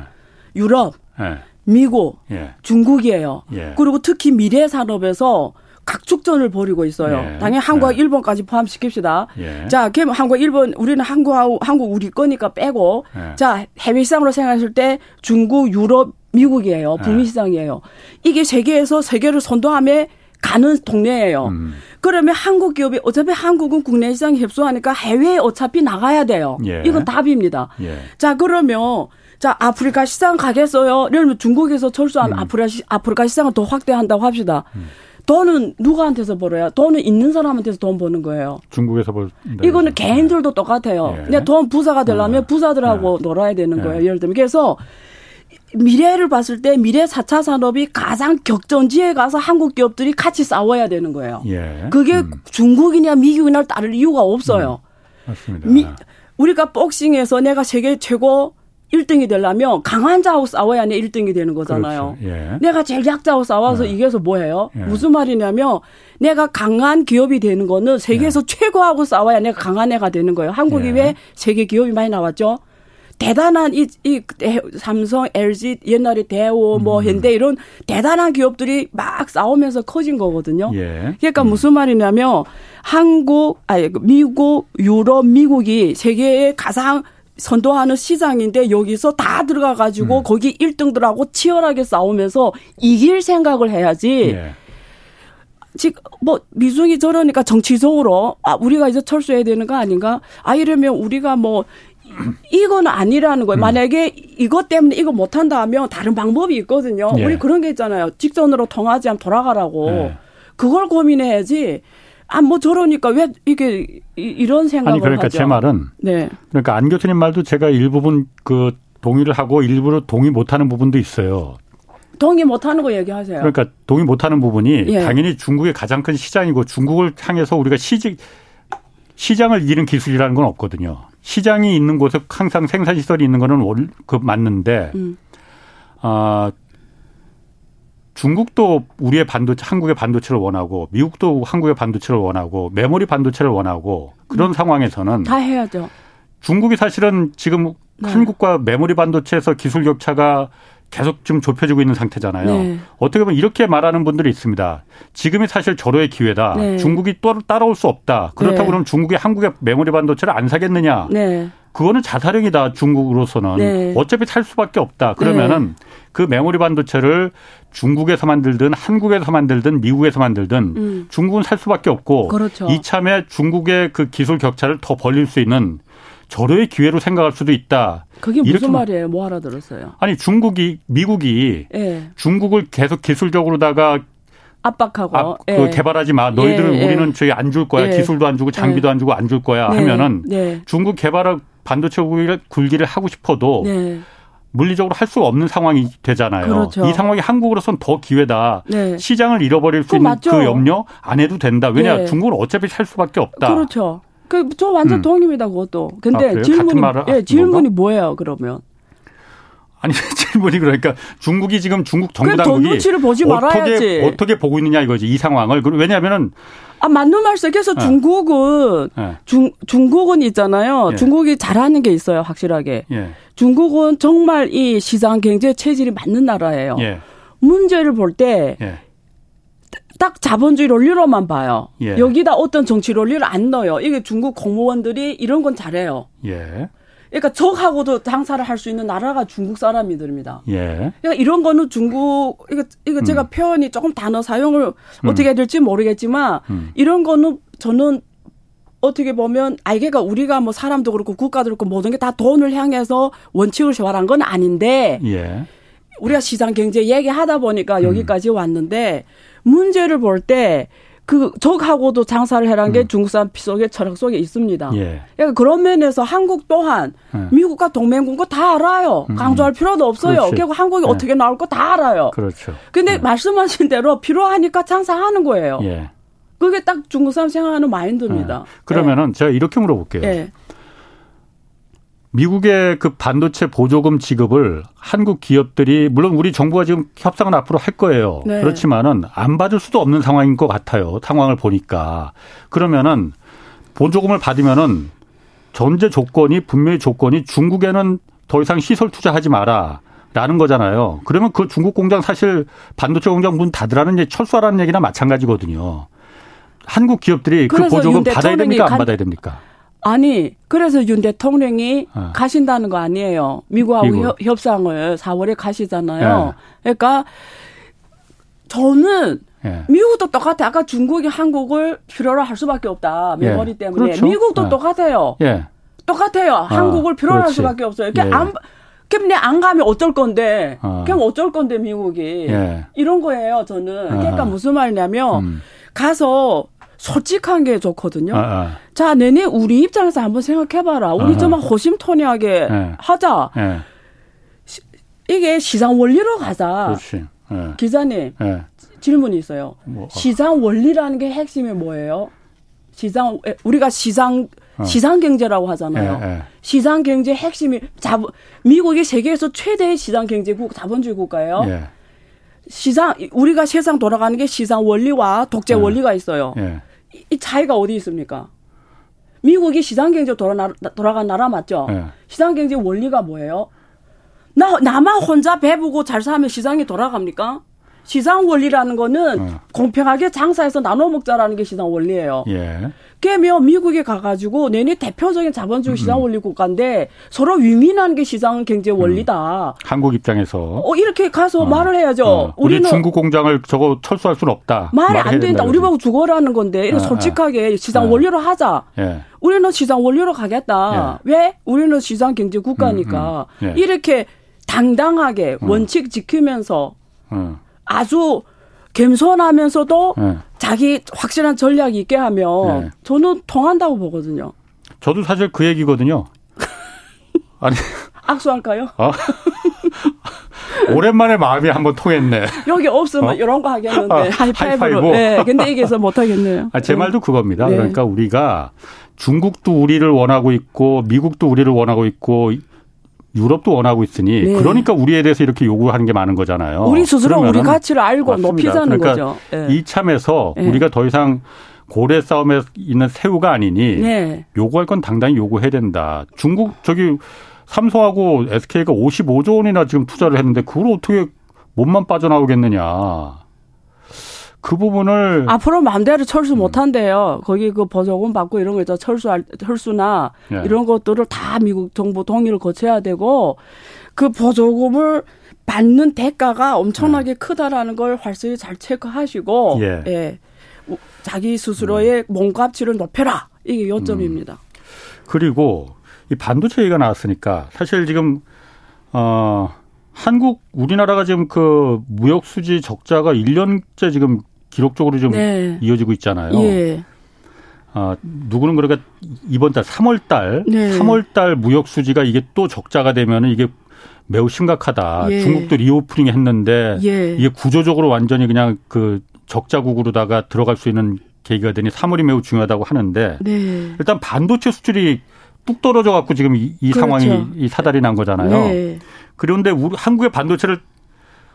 유럽, 네. 미국, 예. 중국이에요. 예. 그리고 특히 미래 산업에서 각축전을 벌이고 있어요. 예. 당연히 한국과 예. 일본까지 포함시킵시다. 예. 자, 그럼 한국, 일본, 우리는 한국하고, 한국 우리 거니까 빼고, 예. 자, 해외 시장으로 생각했을 때 중국, 유럽, 미국이에요. 예. 북미 시장이에요. 이게 세계에서 세계를 선도함에 가는 동네예요. 음. 그러면 한국 기업이 어차피 한국은 국내 시장 협소하니까 해외에 어차피 나가야 돼요. 예. 이건 답입니다. 자, 그러면 자, 아프리카 시장 가겠어요. 예를 들면 중국에서 철수하면 음. 아프리카, 아프리카 시장을 더 확대한다고 합시다. 음. 돈은 누구한테서 벌어요? 돈은 있는 사람한테서 돈 버는 거예요. 중국에서 벌. 네. 이거는 개인들도 똑같아요. 예. 근데 돈 부자가 되려면 어. 부자들하고 예. 놀아야 되는 예. 거예요. 예를 들면 그래서 미래를 봤을 때 미래 4차 산업이 가장 격전지에 가서 한국 기업들이 같이 싸워야 되는 거예요. 예. 그게 음. 중국이냐 미국이냐 따를 이유가 없어요. 음. 맞습니다. 미, 우리가 복싱에서 내가 세계 최고 1등이 되려면 강한 자하고 싸워야 내 1등이 되는 거잖아요. 그렇죠. 예. 내가 제일 약자하고 싸워서 예. 이겨서 뭐예요? 예. 무슨 말이냐면 내가 강한 기업이 되는 거는 세계에서 예. 최고하고 싸워야 내가 강한 애가 되는 거예요. 한국이 예. 왜 세계 기업이 많이 나왔죠? 대단한 이, 이 삼성, LG, 옛날에 대우, 뭐 음. 현대 이런 대단한 기업들이 막 싸우면서 커진 거거든요. 예. 그러니까 음. 무슨 말이냐면 한국, 아니 미국, 유럽, 미국이 세계의 가장 선도하는 시장인데 여기서 다 들어가 가지고 음. 거기 1등들하고 치열하게 싸우면서 이길 생각을 해야지. 예. 지금 뭐 미중이 저러니까 정치적으로 아 우리가 이제 철수해야 되는 거 아닌가? 아 이러면 우리가 뭐 이건 아니라는 거예요. 음. 만약에 이것 때문에 이거 못한다 하면 다른 방법이 있거든요. 예. 우리 그런 게 있잖아요. 직전으로 통하지 않으면 돌아가라고. 예. 그걸 고민해야지. 아, 뭐 저러니까 왜 이게 이 런 생각을 아니 그러니까 하죠? 제 말은 네. 그러니까 안 교수님 말도 제가 일부분 그 동의를 하고 일부러 동의 못 하는 부분도 있어요. 동의 못 하는 거 얘기하세요. 그러니까 동의 못 하는 부분이 예. 당연히 중국의 가장 큰 시장이고 중국을 향해서 우리가 시직 시장을 이기는 기술이라는 건 없거든요. 시장이 있는 곳에 항상 생산 시설이 있는 거는 그 맞는데 음. 아 중국도 우리의 반도체, 한국의 반도체를 원하고 미국도 한국의 반도체를 원하고 메모리 반도체를 원하고 그런 음. 상황에서는 다 해야죠. 중국이 사실은 지금 네. 한국과 메모리 반도체에서 기술 격차가 계속 좀 좁혀지고 있는 상태잖아요. 네. 어떻게 보면 이렇게 말하는 분들이 있습니다. 지금이 사실 절호의 기회다. 네. 중국이 또 따라올 수 없다. 그렇다고 네. 그러면 중국이 한국의 메모리 반도체를 안 사겠느냐? 네. 그거는 자살행위다 중국으로서는 네. 어차피 살 수밖에 없다. 그러면은 네. 그 메모리 반도체를 중국에서 만들든 한국에서 만들든 미국에서 만들든 음. 중국은 살 수밖에 없고 그렇죠. 이참에 중국의 그 기술 격차를 더 벌릴 수 있는 절호의 기회로 생각할 수도 있다. 그게 무슨 말이에요? 뭐 알아들었어요? 아니 중국이 미국이 네. 중국을 계속 기술적으로다가 압박하고 아, 그 예. 개발하지 마. 너희들은 예. 우리는 저희 안 줄 거야. 예. 기술도 안 주고 장비도 안 주고 안 줄 거야 네. 하면은 네. 중국 개발을 반도체 굴기를 하고 싶어도 네. 물리적으로 할 수 없는 상황이 되잖아요. 그렇죠. 이 상황이 한국으로선 더 기회다. 네. 시장을 잃어버릴 수 있는 맞죠. 그 염려 안 해도 된다. 왜냐 네. 중국은 어차피 살 수밖에 없다. 그렇죠. 그 저 완전 음. 동의입니다. 그것도. 근데 아, 질문이 예, 질문이 뭐예요? 그러면 아니 질문이 그러니까 중국이 지금 중국 정부 당국이 보지 말아야지. 어떻게 어떻게 보고 있느냐 이거지 이 상황을 왜냐하면은 아 맞는 말씀. 그래서 네. 중국은 네. 중 중국은 있잖아요. 네. 중국이 잘하는 게 있어요 확실하게. 예. 중국은 정말 이 시장 경제 체질이 맞는 나라예요. 예. 문제를 볼때 예. 딱 자본주의 논리로만 봐요. 예. 여기다 어떤 정치 논리를 안 넣어요. 이게 중국 공무원들이 이런 건 잘해요. 예. 그러니까 적하고도 장사를 할 수 있는 나라가 중국 사람이들입니다. 예. 그러니까 이런 거는 중국 이거 이거 음. 제가 표현이 조금 단어 사용을 음. 어떻게 해야 될지 모르겠지만 음. 이런 거는 저는 어떻게 보면 알게가 우리가 뭐 사람도 그렇고 국가도 그렇고 모든 게 다 돈을 향해서 원칙을 세워란 건 아닌데 예. 우리가 시장 경제 얘기하다 보니까 음. 여기까지 왔는데 문제를 볼때 그 적하고도 장사를 해란 게 음. 중국 사람 피 속에 철학 속에 있습니다. 예. 그러니까 그런 면에서 한국 또한 예. 미국과 동맹국가 다 알아요. 음. 강조할 필요도 없어요. 그렇지. 결국 한국이 예. 어떻게 나올 거 다 알아요. 그렇죠. 근데 예. 말씀하신 대로 필요하니까 장사하는 거예요. 예. 그게 딱 중국 사람 생각하는 마인드입니다. 예. 그러면은 제가 이렇게 물어볼게요. 미국의 그 반도체 보조금 지급을 한국 기업들이 물론 우리 정부가 지금 협상은 앞으로 할 거예요. 네. 그렇지만은 안 받을 수도 없는 상황인 것 같아요. 상황을 보니까 그러면은 보조금을 받으면은 전제 조건이 분명히 조건이 중국에는 더 이상 시설 투자하지 마라. 라는 거잖아요. 그러면 그 중국 공장 사실 반도체 공장 문 닫으라는 얘기 철수하라는 얘기나 마찬가지거든요. 한국 기업들이 그 보조금 받아야 됩니까? 안 받아야 됩니까? 아니, 그래서 윤 대통령이 어. 가신다는 거 아니에요. 미국하고 미국. 협, 상을 4월에 가시잖아요. 네. 그러니까 저는 예. 미국도 똑같아. 아까 중국이 한국을 필요로 할 수밖에 없다. 메모리 예. 때문에. 그렇죠. 미국도 예. 똑같아요. 예. 똑같아요. 아, 한국을 필요로 그렇지. 할 수밖에 없어요. 이렇게 예. 안, 그럼 안 가면 어쩔 건데, 어. 그럼 어쩔 건데, 미국이. 예. 이런 거예요, 저는. 그러니까 무슨 말이냐면, 음. 가서 솔직한 게 좋거든요. 아, 아. 자, 내내 우리 입장에서 한번 생각해봐라. 우리 좀 호심토니하게 네. 하자. 네. 시, 이게 시장 원리로 가자. 네. 기자님, 질문이 있어요. 뭐, 어. 시장 원리라는 게 핵심이 뭐예요? 시장, 우리가 시장, 어. 시장 경제라고 하잖아요. 시장 경제 핵심이 자본, 미국이 세계에서 최대의 시장 경제국, 자본주의 국가예요. 시장 우리가 세상 돌아가는 게 시장 원리와 독재 원리가 있어요. 예. 이 차이가 어디 있습니까? 미국이 시장 경제 돌아 돌아간 나라 맞죠? 네. 시장 경제 원리가 뭐예요? 나 나만 혼자 배부고 잘 사면 시장이 돌아갑니까? 시장 원리라는 거는 어. 공평하게 장사해서 나눠 먹자라는 게 시장 원리예요. 예. 깨며 미국에 가가지고 내내 대표적인 자본주의 시장 원리 국가인데 서로 위민하는 게 시장 경제 원리다. 음. 한국 입장에서 어 이렇게 가서 어. 말을 해야죠. 어. 우리 중국 공장을 저거 철수할 수는 없다. 말이 안 된다. 우리 보고 죽어라는 건데 이런 아, 솔직하게 시장 아. 원리로 하자. 예. 우리는 시장 원리로 가겠다. 예. 왜? 우리는 시장 경제 국가니까 음, 음. 예. 이렇게 당당하게 어. 원칙 지키면서 어. 아주 겸손하면서도 네. 자기 확실한 전략이 있게 하면 네. 저는 통한다고 보거든요. 저도 사실 그 얘기거든요. 아니 악수할까요? 어? 오랜만에 마음이 한번 통했네. 여기 없으면 어? 이런 거 하겠는데 아, 하이파이브로. 네, 근데 이게서 못 하겠네요. 아, 제 네. 말도 그겁니다. 네. 그러니까 우리가 중국도 우리를 원하고 있고 미국도 우리를 원하고 있고 유럽도 원하고 있으니 네. 그러니까 우리에 대해서 이렇게 요구하는 게 많은 거잖아요. 우리 스스로 우리 가치를 알고 맞습니다. 높이자는 그러니까 거죠. 네. 이참에서 네. 우리가 더 이상 고래 싸움에 있는 새우가 아니니 네. 요구할 건 당당히 요구해야 된다. 중국 저기 삼성하고 SK가 55조 원이나 지금 투자를 했는데 그걸 어떻게 몸만 빠져나오겠느냐. 그 부분을 앞으로 마음대로 철수 음. 못 한대요. 거기 그 보조금 받고 이런 거 있죠. 철수할 철수나 네. 이런 것들을 다 미국 정부 동의를 거쳐야 되고 그 보조금을 받는 대가가 엄청나게 네. 크다라는 걸 활성히 잘 체크하시고 예. 예. 자기 스스로의 음. 몸값치를 높여라. 이게 요점입니다. 음. 그리고 이 반도체 얘기가 나왔으니까 사실 지금 어 한국 우리나라가 지금 그 무역 수지 적자가 1년째 지금 기록적으로 좀 네. 이어지고 있잖아요. 예. 아, 누구는 그러니까 이번 달 3월 달, 네. 3월 달 무역 수지가 이게 또 적자가 되면은 이게 매우 심각하다. 예. 중국도 reopening 했는데 예. 이게 구조적으로 완전히 그냥 그 적자국으로다가 들어갈 수 있는 계기가 되니 3월이 매우 중요하다고 하는데 네. 일단 반도체 수출이 뚝 떨어져 갖고 지금 이, 이 그렇죠. 상황이 이 사달이 난 거잖아요. 네. 그런데 우리 한국의 반도체를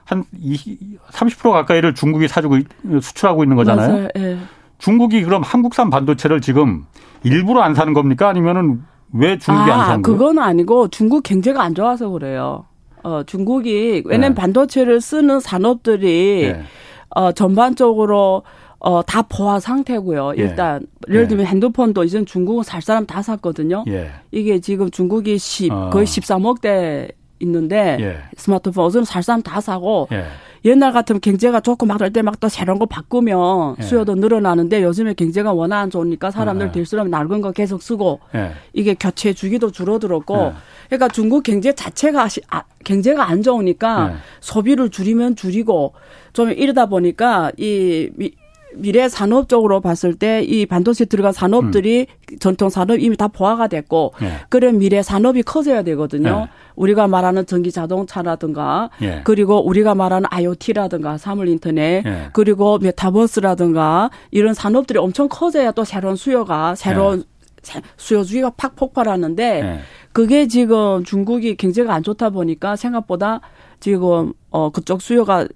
한 20, 30% 가까이를 중국이 사주고 수출하고 있는 거잖아요. 예. 중국이 그럼 한국산 반도체를 지금 일부러 안 사는 겁니까? 아니면은 왜 중국이 아, 안 사는 거예요? 그건 아니고 중국 경제가 안 좋아서 그래요. 어, 중국이 왜냐면 네. 반도체를 쓰는 산업들이 네. 어, 전반적으로 어, 다 포화 상태고요. 예. 일단 예. 예를 들면 예. 핸드폰도 이젠 중국은 살 사람 다 샀거든요. 예. 이게 지금 중국이 10 어. 거의 13억 대 있는데 예. 스마트폰 어제는 살 사람 다 사고 예. 옛날 같으면 경제가 좋고 막할때막 또 새로운 거 바꾸면 예. 수요도 늘어나는데 요즘에 경제가 워낙 안 좋으니까 사람들 될수록 예. 낡은 거 계속 쓰고 예. 이게 교체 주기도 줄어들었고 예. 그러니까 중국 경제 자체가 아, 경제가 안 좋으니까 소비를 줄이면 줄이고 좀 이러다 보니까 이 미 래 산업적으로 봤을 때 이 반도체 들어간 산업들이 음. 전통 산업 이미 다 보화가 됐고 예. 그런 미래 산업이 커져야 되거든요. 예. 우리가 말하는 전기 자동차라든가 예. 그리고 우리가 말하는 IoT라든가 사물 인터넷 예. 그리고 메타버스라든가 이런 산업들이 엄청 커져야 또 새로운 수요가 새로운 예. 수요주의가 팍 폭발하는데 예. 그게 지금 중국이 경제가 안 좋다 보니까 생각보다 지금 어 그쪽 수요가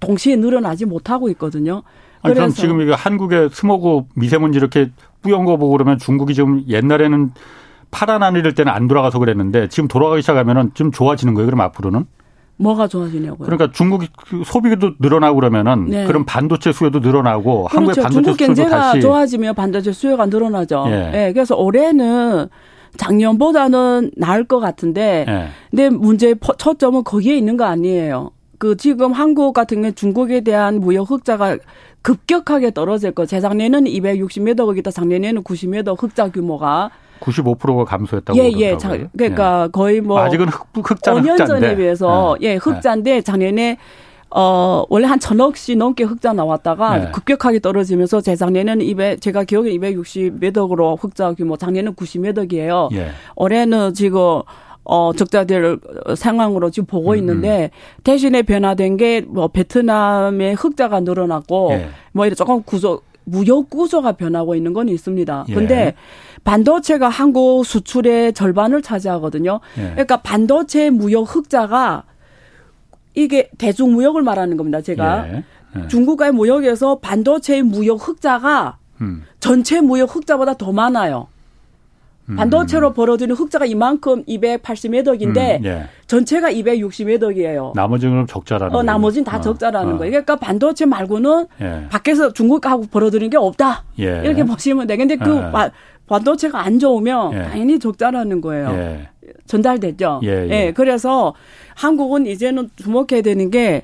동시에 늘어나지 못하고 있거든요. 아니, 그럼 지금 이거 한국의 스모그 미세먼지 이렇게 뿌연 거 보고 그러면 중국이 지금 옛날에는 파란 하늘일 때는 안 돌아가서 그랬는데 지금 돌아가기 시작하면은 좀 좋아지는 거예요. 그럼 앞으로는? 뭐가 좋아지냐고요? 그러니까 중국이 그 소비도 늘어나고 그러면 네. 그럼 반도체 수요도 늘어나고 그렇죠. 한국의 반도체 중국 경제가 좋아지면 반도체 수요가 늘어나죠. 예. 네. 그래서 올해는 작년보다는 나을 것 같은데 예. 근데 문제의 초점은 거기에 있는 거 아니에요. 그 지금 한국 같은 경우 중국에 대한 무역 흑자가 급격하게 떨어질 거. 재작년에는 260몇 억이다. 작년에는 90몇 억 흑자 규모가 95%가 감소했다고 예, 예. 자, 그러니까 예. 거의 뭐 아직은 흑, 흑자는 5년 전에 비해서 예, 예 흑자인데 작년에 어, 원래 한 천억씩 넘게 흑자 나왔다가 네. 급격하게 떨어지면서 재작년에는 200, 제가 기억에 260몇 억으로 흑자 규모, 작년에는 90몇 억이에요. 예. 올해는 지금 어, 적자될 상황으로 지금 보고 음, 있는데 음. 대신에 변화된 게 뭐 베트남의 흑자가 늘어났고 예. 뭐 이런 조금 구조 무역 구조가 변하고 있는 건 있습니다. 예. 근데 반도체가 한국 수출의 절반을 차지하거든요. 예. 그러니까 반도체 무역 흑자가 이게 대중 무역을 말하는 겁니다. 제가 예. 예. 중국과의 무역에서 반도체 무역 흑자가 음. 전체 무역 흑자보다 더 많아요. 음. 반도체로 벌어들이는 흑자가 이만큼 280몇 억인데 음, 예. 전체가 260몇 억이에요. 나머지는 적자라는 어, 나머지는 다 어, 적자라는 어. 거예요. 그러니까 반도체 말고는 예. 밖에서 중국하고 벌어들이는 게 없다. 예. 이렇게 보시면 돼. 근데 그 예. 반도체가 안 좋으면 예. 당연히 적자라는 거예요. 예. 전달됐죠. 예, 그래서 한국은 이제는 주목해야 되는 게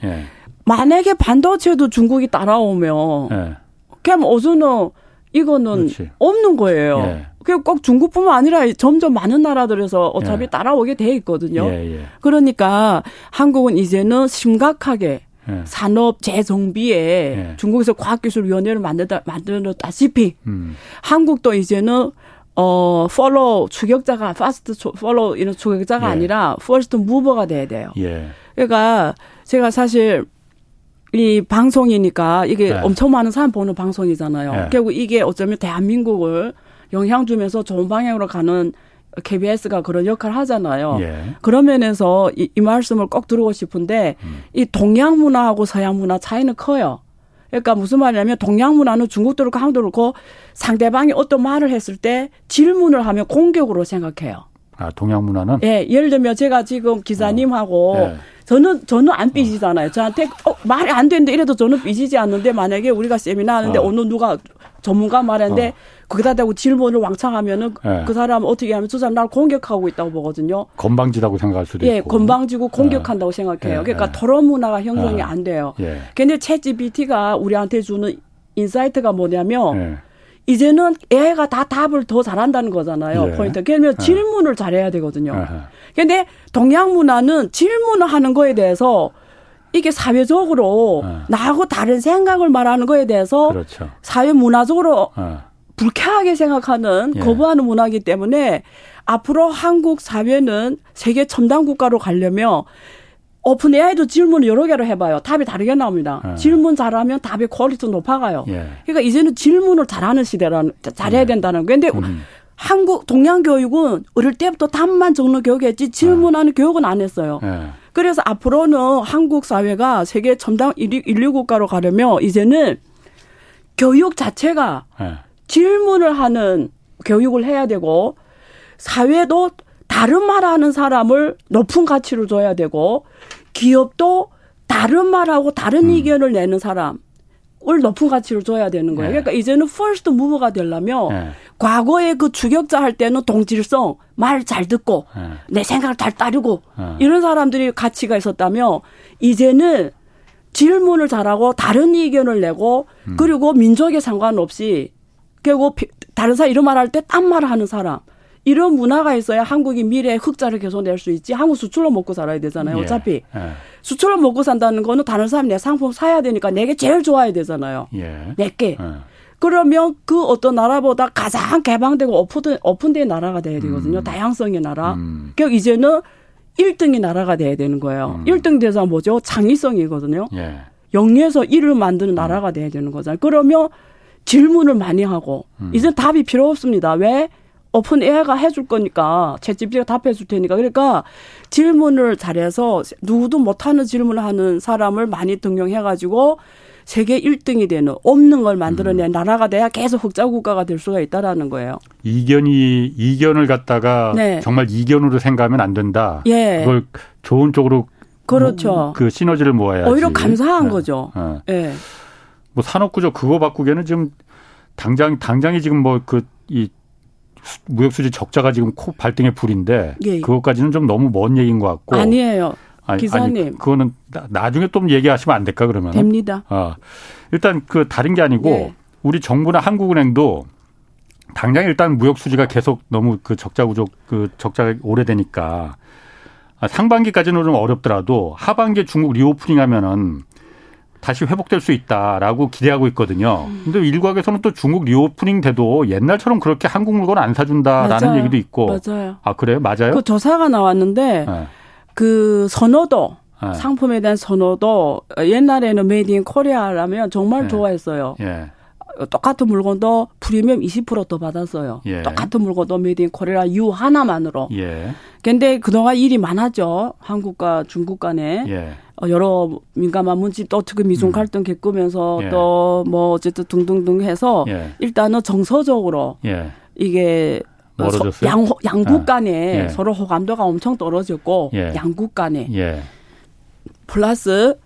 만약에 반도체도 중국이 따라오면 그냥 어서는 이거는 그렇지. 없는 거예요. 그꼭 중국뿐만 아니라 점점 많은 나라들에서 어차피 예. 따라오게 돼 있거든요. 예, 예. 그러니까 한국은 이제는 심각하게 예. 산업 재정비에 예. 중국에서 과학기술위원회를 만들다 만들었다시피 음. 한국도 이제는 어 follow 추격자가 fast follow 이런 추격자가 예. 아니라 first mover가 돼야 돼요. 그러니까 제가 사실 이 방송이니까 이게 엄청 많은 사람 보는 방송이잖아요. 결국 이게 어쩌면 대한민국을 영향 주면서 좋은 방향으로 가는 KBS가 그런 역할을 하잖아요. 예. 그런 면에서 이, 이 말씀을 꼭 드리고 싶은데 음. 이 동양 문화하고 서양 문화 차이는 커요. 그러니까 무슨 말이냐면 동양 문화는 중국도 그렇고 한국도 그렇고 상대방이 어떤 말을 했을 때 질문을 하면 공격으로 생각해요. 아, 동양 문화는? 예, 예를 들면 제가 지금 기자님하고 어. 예. 저는 저는 안 삐지잖아요. 저한테 어, 말이 안 되는데 이래도 저는 삐지지 않는데 만약에 우리가 세미나 하는데 어. 느 누가 전문가 말하는데 어. 거기다 대고 질문을 왕창 하면은 네. 그 사람 어떻게 하면 저 사람 나를 공격하고 있다고 보거든요. 건방지다고 생각할 수도 예, 있고. 예, 건방지고 공격한다고 네. 생각해요. 그러니까 네. 토론 문화가 형성이 안 돼요. 예. 근데 ChatGPT가 우리한테 주는 insight가 뭐냐면 이제는 AI가 다 답을 더 잘한다는 거잖아요. 예. 포인트. 그러면 질문을 잘해야 되거든요. 근데 동양 문화는 질문을 하는 거에 대해서 이게 사회적으로 어. 나하고 다른 생각을 말하는 거에 대해서 그렇죠. 사회 문화적으로 어. 불쾌하게 생각하는 예. 거부하는 문화이기 때문에 앞으로 한국 사회는 세계 첨단 국가로 가려면 OpenAI도 질문을 여러 개로 해봐요. 답이 다르게 나옵니다. 예. 질문 잘하면 답의 quality 높아가요. 예. 그러니까 이제는 질문을 잘하는 시대라는 잘해야 예. 된다는 거. 근데 음. 한국 동양 교육은 어릴 때부터 답만 적는 교육했지 질문하는 교육은 안 했어요. 예. 그래서 앞으로는 한국 사회가 세계 첨단 인류 국가로 가려면 이제는 교육 자체가 네. 질문을 하는 교육을 해야 되고 사회도 다른 말하는 사람을 높은 가치로 줘야 되고 기업도 다른 말하고 다른 음. 의견을 내는 사람 을 높은 가치를 줘야 되는 거예요. 네. 그러니까 이제는 first mover가 되려면 네. 과거에 그 추격자 할 때는 동질성, 말 잘 듣고 네. 내 생각을 잘 따르고 네. 이런 사람들이 가치가 있었다면 이제는 질문을 잘하고 다른 의견을 내고 음. 그리고 민족에 상관없이 그리고 다른 사람 이런 말 할 때 딴 말을 하는 사람 이런 문화가 있어야 한국이 미래에 흑자를 계속 낼 수 있지. 한국 수출로 먹고 살아야 되잖아요. 예. 어차피 예. 수출로 먹고 산다는 거는 다른 사람 내 상품 사야 되니까 내게 제일 좋아야 되잖아요. 예. 내게. 예. 그러면 그 어떤 나라보다 가장 개방되고 오픈, 오픈된 나라가 돼야 되거든요. 음. 다양성의 나라. 음. 그 이제는 1등의 나라가 돼야 되는 거예요. 음. 1등 대상 뭐죠? 창의성이거든요. 예. 영에서 1을 만드는 음. 나라가 돼야 되는 거잖아요. 그러면 질문을 많이 하고 음. 이제 답이 필요 없습니다. 왜? OpenAI가 해줄 거니까 채집지가 답해 줄 테니까 그러니까 질문을 잘해서 누구도 못하는 질문을 하는 사람을 많이 등용해 가지고 세계 1등이 되는 없는 걸 만들어낸 음. 나라가 돼야 계속 흑자 국가가 될 수가 있다라는 거예요. 이견이 이견을 갖다가 네. 정말 이견으로 생각하면 안 된다. 예. 그걸 좋은 쪽으로 그렇죠. 뭐, 그 시너지를 모아야지. 오히려 감사한 네. 거죠. 네. 네. 뭐 산업구조 그거 바꾸기에는 지금 당장 당장이 지금 뭐 그 이 무역 수지 적자가 지금 코 발등에 불인데 예. 그것까지는 좀 너무 먼 얘기인 것 같고 아니에요. 아니, 기사님. 아니, 그거는 나중에 또 얘기하시면 안 될까 그러면? 됩니다. 어. 일단 그 다른 게 아니고 네. 우리 정부나 한국은행도 당장 일단 무역 수지가 계속 너무 그 적자 구조 그 적자가 오래되니까 아, 상반기까지는 좀 어렵더라도 하반기에 중국 reopening 하면은 다시 회복될 수 있다라고 기대하고 있거든요. 음. 근데 일각에서는 또 중국 reopening 돼도 옛날처럼 그렇게 한국 물건 안 사준다라는 맞아요. 얘기도 있고. 맞아요. 아, 그래요? 맞아요? 그 조사가 나왔는데 네. 그 선호도 네. 상품에 대한 선호도 옛날에는 Made in Korea라면 정말 네. 좋아했어요. 예. 똑같은 물건도 프리미엄 20%더 받았어요. 예. 똑같은 물건도 Made in Korea 이유 하나만으로. 예. 근데 그동안 일이 많았죠. 한국과 중국 간에. 예. 어, 여러 민감한 문제 또 특히 미중 음. 갈등 겪으면서 예. 또뭐 어쨌든 등등등 해서 예. 일단은 정서적으로 예. 이게 멀어졌어요? 양, 양국 아. 간에 예. 서로 호감도가 엄청 떨어졌고 예. 양국 간에 예. 플러스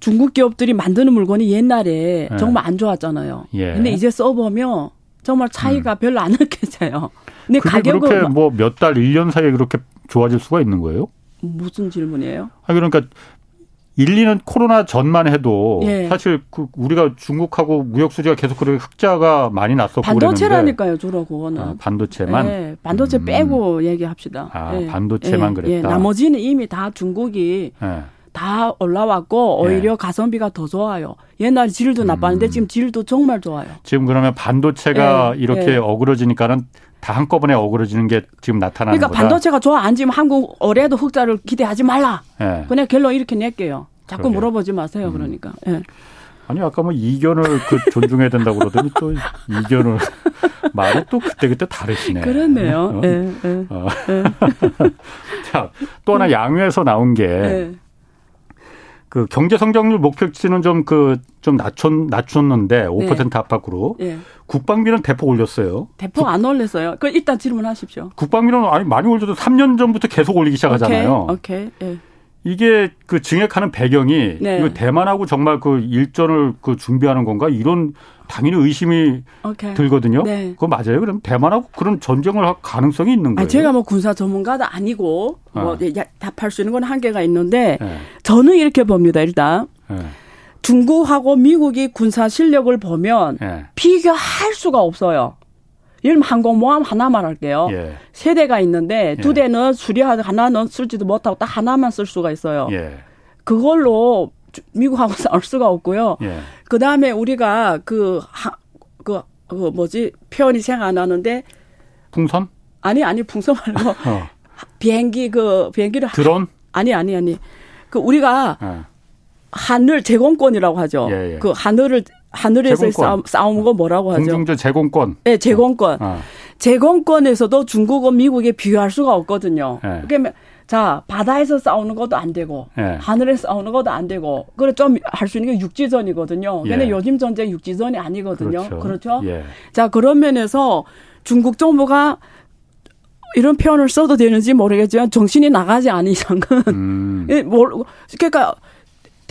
중국 기업들이 만드는 물건이 옛날에 예. 정말 안 좋았잖아요. 예. 근데 이제 써보면 정말 차이가 음. 별로 안 느껴져요. 근데 가격은 그렇게 뭐 몇 달, 1년 사이에 그렇게 좋아질 수가 있는 거예요? 무슨 질문이에요? 아 그러니까 1, 2년 코로나 전만 해도 예. 사실 그 우리가 중국하고 무역 수지가 계속 그렇게 흑자가 많이 났었고 반도체라니까요, 주로 그거는. 아, 반도체만. 예, 반도체 음. 빼고 얘기합시다. 아, 예. 반도체만 예, 그랬다. 예, 나머지는 이미 다 중국이 예. 다 올라왔고 오히려 예. 가성비가 더 좋아요. 옛날 질도 나빴는데 음. 지금 질도 정말 좋아요. 지금 그러면 반도체가 이렇게 어그러지니까는 다 한꺼번에 어그러지는 게 지금 나타나는 그러니까 거다. 반도체가 좋아 안 지면 한국 올해도 흑자를 기대하지 말라. 네. 그냥 결론 이렇게 낼게요. 자꾸 그러게. 물어보지 마세요. 음. 그러니까. 네. 아니 아까 뭐 이견을 그 존중해야 된다고 그러더니 또 이견을 말이 또 그때 그때 다르시네. 그렇네요. 어? 네, 네. 어. 네. 자또 하나 양회에서 나온 게. 그 경제 성장률 목표치는 좀 그좀 그, 낮췄 낮췄는데 5% 네. 압박으로 네. 국방비는 대폭 올렸어요. 대폭 안 올렸어요. 그 일단 질문하십시오. 국방비는 아니 많이 올려도 3년 전부터 계속 올리기 시작하잖아요. 오케이. 오케이. 네. 이게 그 증액하는 배경이 네. 이거 대만하고 정말 그 일전을 그 준비하는 건가 이런 당연히 의심이 오케이. 들거든요. 네. 그거 맞아요? 그럼 대만하고 그런 전쟁을 할 가능성이 있는 거예요? 아, 제가 뭐 군사 전문가도 아니고 뭐 어. 답할 수 있는 건 한계가 있는데 네. 저는 이렇게 봅니다. 일단 네. 중국하고 미국이 군사 실력을 보면 네. 비교할 수가 없어요. 예를 들면 항공모함 하나만 할게요. 예. 세 대가 있는데 두 예. 대는 수리하고 하나는 쓸지도 못하고 딱 하나만 쓸 수가 있어요. 예. 그걸로 미국하고 싸울 수가 없고요. 예. 그 다음에 우리가 그, 하, 그, 그 뭐지 표현이 생각 안 나는데 풍선? 아니 아니 풍선 말고 어. 비행기 그 비행기를 드론? 아니 아니 아니 그 우리가 어. 하늘 제공권이라고 하죠. 예, 예. 그 하늘을 하늘에서 싸움, 싸운 거 뭐라고 하죠? 공중전 제공권. 네, 제공권. 어. 제공권에서도 중국은 미국에 비교할 수가 없거든요. 네. 그러면 자 바다에서 싸우는 것도 안 되고 네. 하늘에서 싸우는 것도 안 되고 그래 좀 할 수 있는 게 육지전이거든요. 근데 예. 요즘 전쟁 육지전이 아니거든요. 그렇죠. 그렇죠? 예. 자 그런 면에서 중국 정부가 이런 표현을 써도 되는지 모르겠지만 정신이 나가지 않은 이상은 음. 그러니까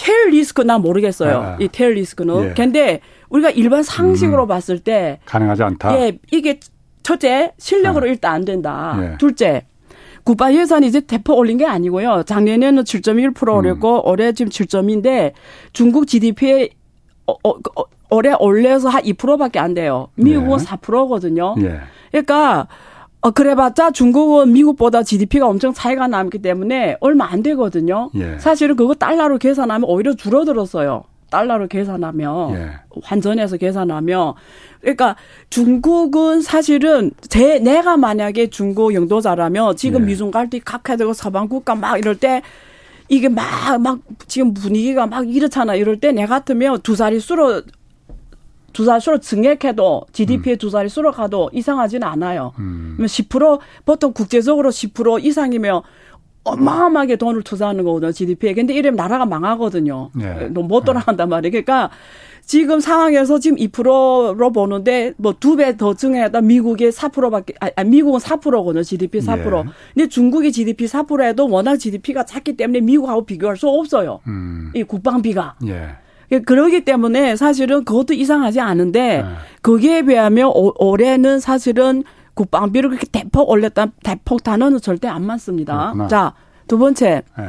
테일 리스크 나 모르겠어요. 아, 이 테일 리스크는. 예. 근데 우리가 일반 상식으로 음, 봤을 때 가능하지 않다. 예, 이게 첫째 실력으로 아. 일단 안 된다. 예. 둘째 국방 예산이 이제 대폭 올린 게 아니고요. 작년에는 7.1% 올렸고 음. 올해 지금 7점인데 중국 GDP에 어, 어, 어, 올해 올려서 한 2%밖에 안 돼요. 미국은 예. 4%거든요. 예. 그러니까 어, 그래봤자 중국은 미국보다 GDP가 엄청 차이가 남기 때문에 얼마 안 되거든요. 예. 사실은 그거 달러로 계산하면 오히려 줄어들었어요. 달러로 계산하면 예. 환전해서 계산하면 그러니까 중국은 사실은 제 내가 만약에 중국 영도자라면 지금 예. 미중 갈등 각해되고 서방 국가 막 이럴 때 이게 막 막 지금 분위기가 막 이렇잖아 이럴 때 내 같으면 두 자릿수로 두 자릿수로 증액해도 GDP의 음. 두 자릿수로 가도 이상하지는 않아요. 음. 10% 보통 국제적으로 10% 이상이면 어마어마하게 돈을 투자하는 거거든요, GDP에. 근데 이러면 나라가 망하거든요. 네. 못 돌아간단 말이에요. 그러니까 지금 상황에서 지금 2%로 보는데 뭐 두 배 더 증해다 미국이 4%밖에 아 미국은 4%거든요. GDP 4%. 예. 근데 중국이 GDP 4%에도 워낙 GDP가 작기 때문에 미국하고 비교할 수 없어요. 음. 이 국방비가. 예. 그러기 때문에 사실은 그것도 이상하지 않은데 예. 거기에 비하면 오, 올해는 사실은 국방비를 그렇게 대폭 올렸다 대폭 단어는 절대 안 맞습니다. 자, 두 번째. 네.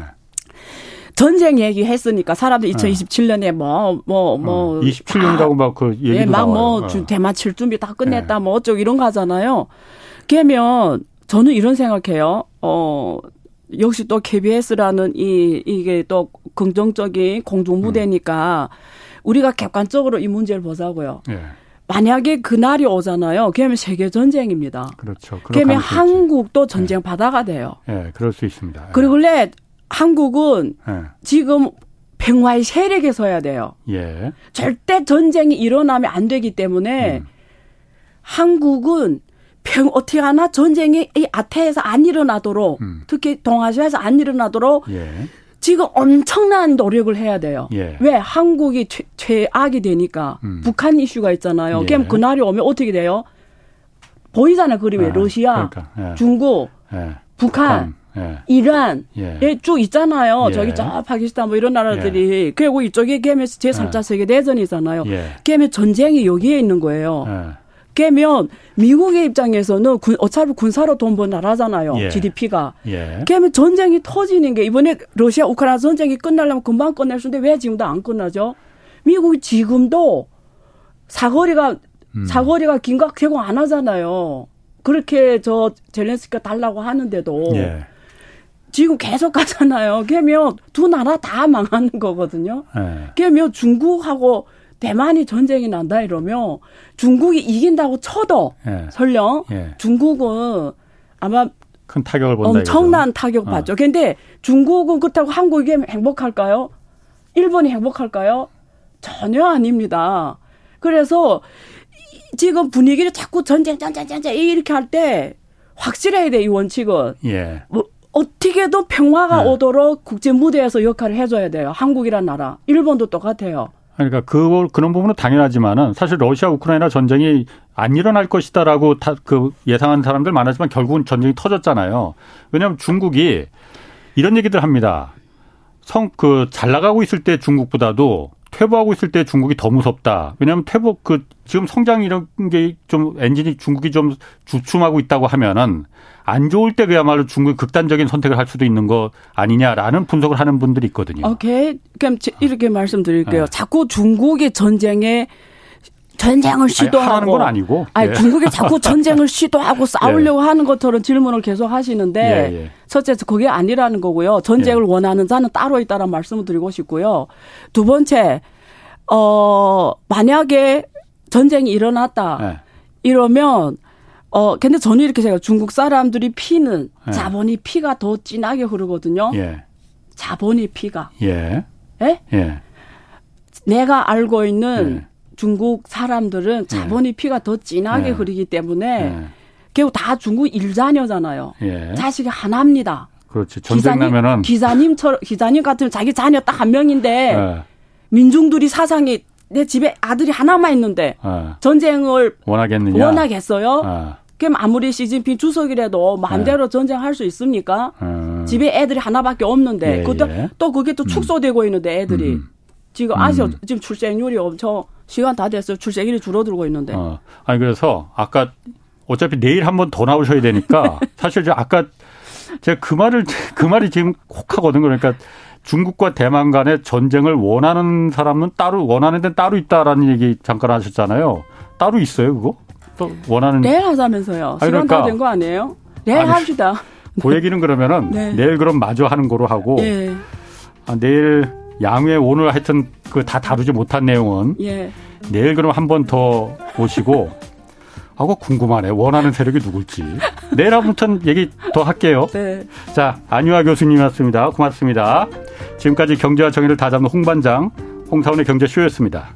전쟁 얘기했으니까 사람들 2027년에 뭐 뭐뭐 뭐, 27년이라고 뭐 막그 얘기도 예, 막뭐 어. 대마 칠 준비 다 끝냈다 네. 뭐 어쩌고 이런 거 하잖아요. 그러면 저는 이런 생각해요. 어 역시 또 KBS라는 이 이게 또 긍정적인 공중 무대니까 음. 우리가 객관적으로 이 문제를 보자고요. 예. 만약에 그날이 오잖아요. 그러면 세계 전쟁입니다. 그렇죠. 그러면 한국도 전쟁 네. 바다가 돼요. 예, 네, 그럴 수 있습니다. 네. 그리고 원래 한국은 네. 지금 평화의 세력에 서야 돼요. 예. 절대 전쟁이 일어나면 안 되기 때문에 음. 한국은 평 어떻게 하나 전쟁이 이 아태에서 안 일어나도록 음. 특히 동아시아에서 안 일어나도록 예. 지금 엄청난 노력을 해야 돼요. 예. 왜 한국이 최, 최악이 되니까 음. 북한 이슈가 있잖아요. 예. 그럼 그날이 오면 어떻게 돼요? 보이잖아요 그림에 아, 러시아, 그러니까. 예. 중국, 예. 북한, 북한 예. 이란 예. 쭉 있잖아요. 예. 저기 저 파키스탄 뭐 이런 나라들이 예. 그리고 이쪽에 게임에 제3차 세계 대전이잖아요. 게임에 전쟁이 여기에 있는 거예요. 깨면 미국의 입장에서는 군, 어차피 군사로 돈 번 나라잖아요. 예. GDP가. 예. 깨면 전쟁이 터지는 게 이번에 러시아 우크라이나 전쟁이 끝나려면 금방 끝낼 수 있는데 왜 지금도 안 끝나죠? 미국이 지금도 사거리가 음. 사거리가 긴각 제공 안 하잖아요. 그렇게 저 젤렌스키가 달라고 하는데도 예. 지금 계속 가잖아요. 그러면 두 나라 다 망하는 거거든요. 예. 그러면 중국하고 대만이 전쟁이 난다 이러면 중국이 이긴다고 쳐도 예. 설령 예. 중국은 아마 큰 타격을 본다 엄청난 이거죠. 타격 받죠. 어. 근데 중국은 그렇다고 한국이 행복할까요? 일본이 행복할까요? 전혀 아닙니다. 그래서 지금 분위기를 자꾸 전쟁, 전쟁, 전쟁 이렇게 할 때 확실해야 돼, 이 원칙은. 예. 뭐 어떻게든 평화가 예. 오도록 국제 무대에서 역할을 해줘야 돼요. 한국이란 나라. 일본도 똑같아요. 그러니까 그 그런 부분은 당연하지만은 사실 러시아 우크라이나 전쟁이 안 일어날 것이다라고 다 그 예상하는 사람들 많았지만 결국은 전쟁이 터졌잖아요. 왜냐하면 중국이 이런 얘기들 합니다. 성 그 잘 나가고 있을 때 중국보다도 퇴보하고 있을 때 중국이 더 무섭다. 왜냐하면 퇴보 그 지금 성장 이런 게 좀 엔진이 중국이 좀 주춤하고 있다고 하면은 안 좋을 때 그야말로 중국이 극단적인 선택을 할 수도 있는 거 아니냐라는 분석을 하는 분들이 있거든요. 오케이. 그럼 이렇게 말씀드릴게요. 네. 자꾸 중국의 전쟁에 전쟁을 시도하고 하는 건 아니고. 아니 예. 중국이 자꾸 전쟁을 시도하고 싸우려고 예. 하는 것처럼 질문을 계속 하시는데 예, 예. 첫째 그게 아니라는 거고요. 전쟁을 예. 원하는 자는 따로 있다는 말씀을 드리고 싶고요. 두 번째 어 만약에 전쟁이 일어났다 예. 이러면 어 근데 저는 이렇게 생각해요. 중국 사람들이 피는 자본이 피가 더 진하게 흐르거든요. 자본이 피가. 예. 예? 내가 알고 있는 중국 사람들은 네. 자본의 피가 더 진하게 네. 흐르기 때문에 네. 결국 다 중국 일자녀잖아요. 예. 자식이 하나입니다. 그렇지. 전쟁 기사님, 나면은 기사님처럼 기사님 같으면 자기 자녀 딱 한 명인데 예. 민중들이 사상이 내 집에 아들이 하나만 있는데 예. 전쟁을 원하겠느냐? 원하겠어요? 예. 그럼 아무리 시진핑 주석이라도 마음대로 예. 전쟁할 수 있습니까? 예. 집에 애들이 하나밖에 없는데 예, 그것도 또 그게 또 음. 축소되고 있는데 애들이 음. 지금 아시아 음. 지금 출생률이 엄청 시간 다 됐어요. 출생률이 줄어들고 있는데. 어. 아니 그래서 아까 어차피 내일 한 번 더 나오셔야 되니까 사실 저 아까 제가 그 말을 그 말이 지금 혹 하거든요. 그러니까 중국과 대만 간의 전쟁을 원하는 사람은 따로 원하는 데는 따로 있다라는 얘기 잠깐 하셨잖아요. 따로 있어요, 그거? 또 원하는 내일 하자면서요. 시간 그러니까. 다된 거 아니에요? 내일 아니, 합시다. 그 얘기는 그러면은 네. 내일 그럼 마저 하는 거로 하고 예. 아, 내일 양회 오늘 하여튼 그 다 다루지 못한 내용은 예. 내일 그럼 한 번 더 오시고 하고 궁금하네. 원하는 세력이 누굴지. 내일 아무튼 얘기 더 할게요. 네. 자, 안유아 교수님이었습니다. 고맙습니다. 지금까지 경제와 정의를 다잡는 홍반장, 홍사원의 경제쇼였습니다.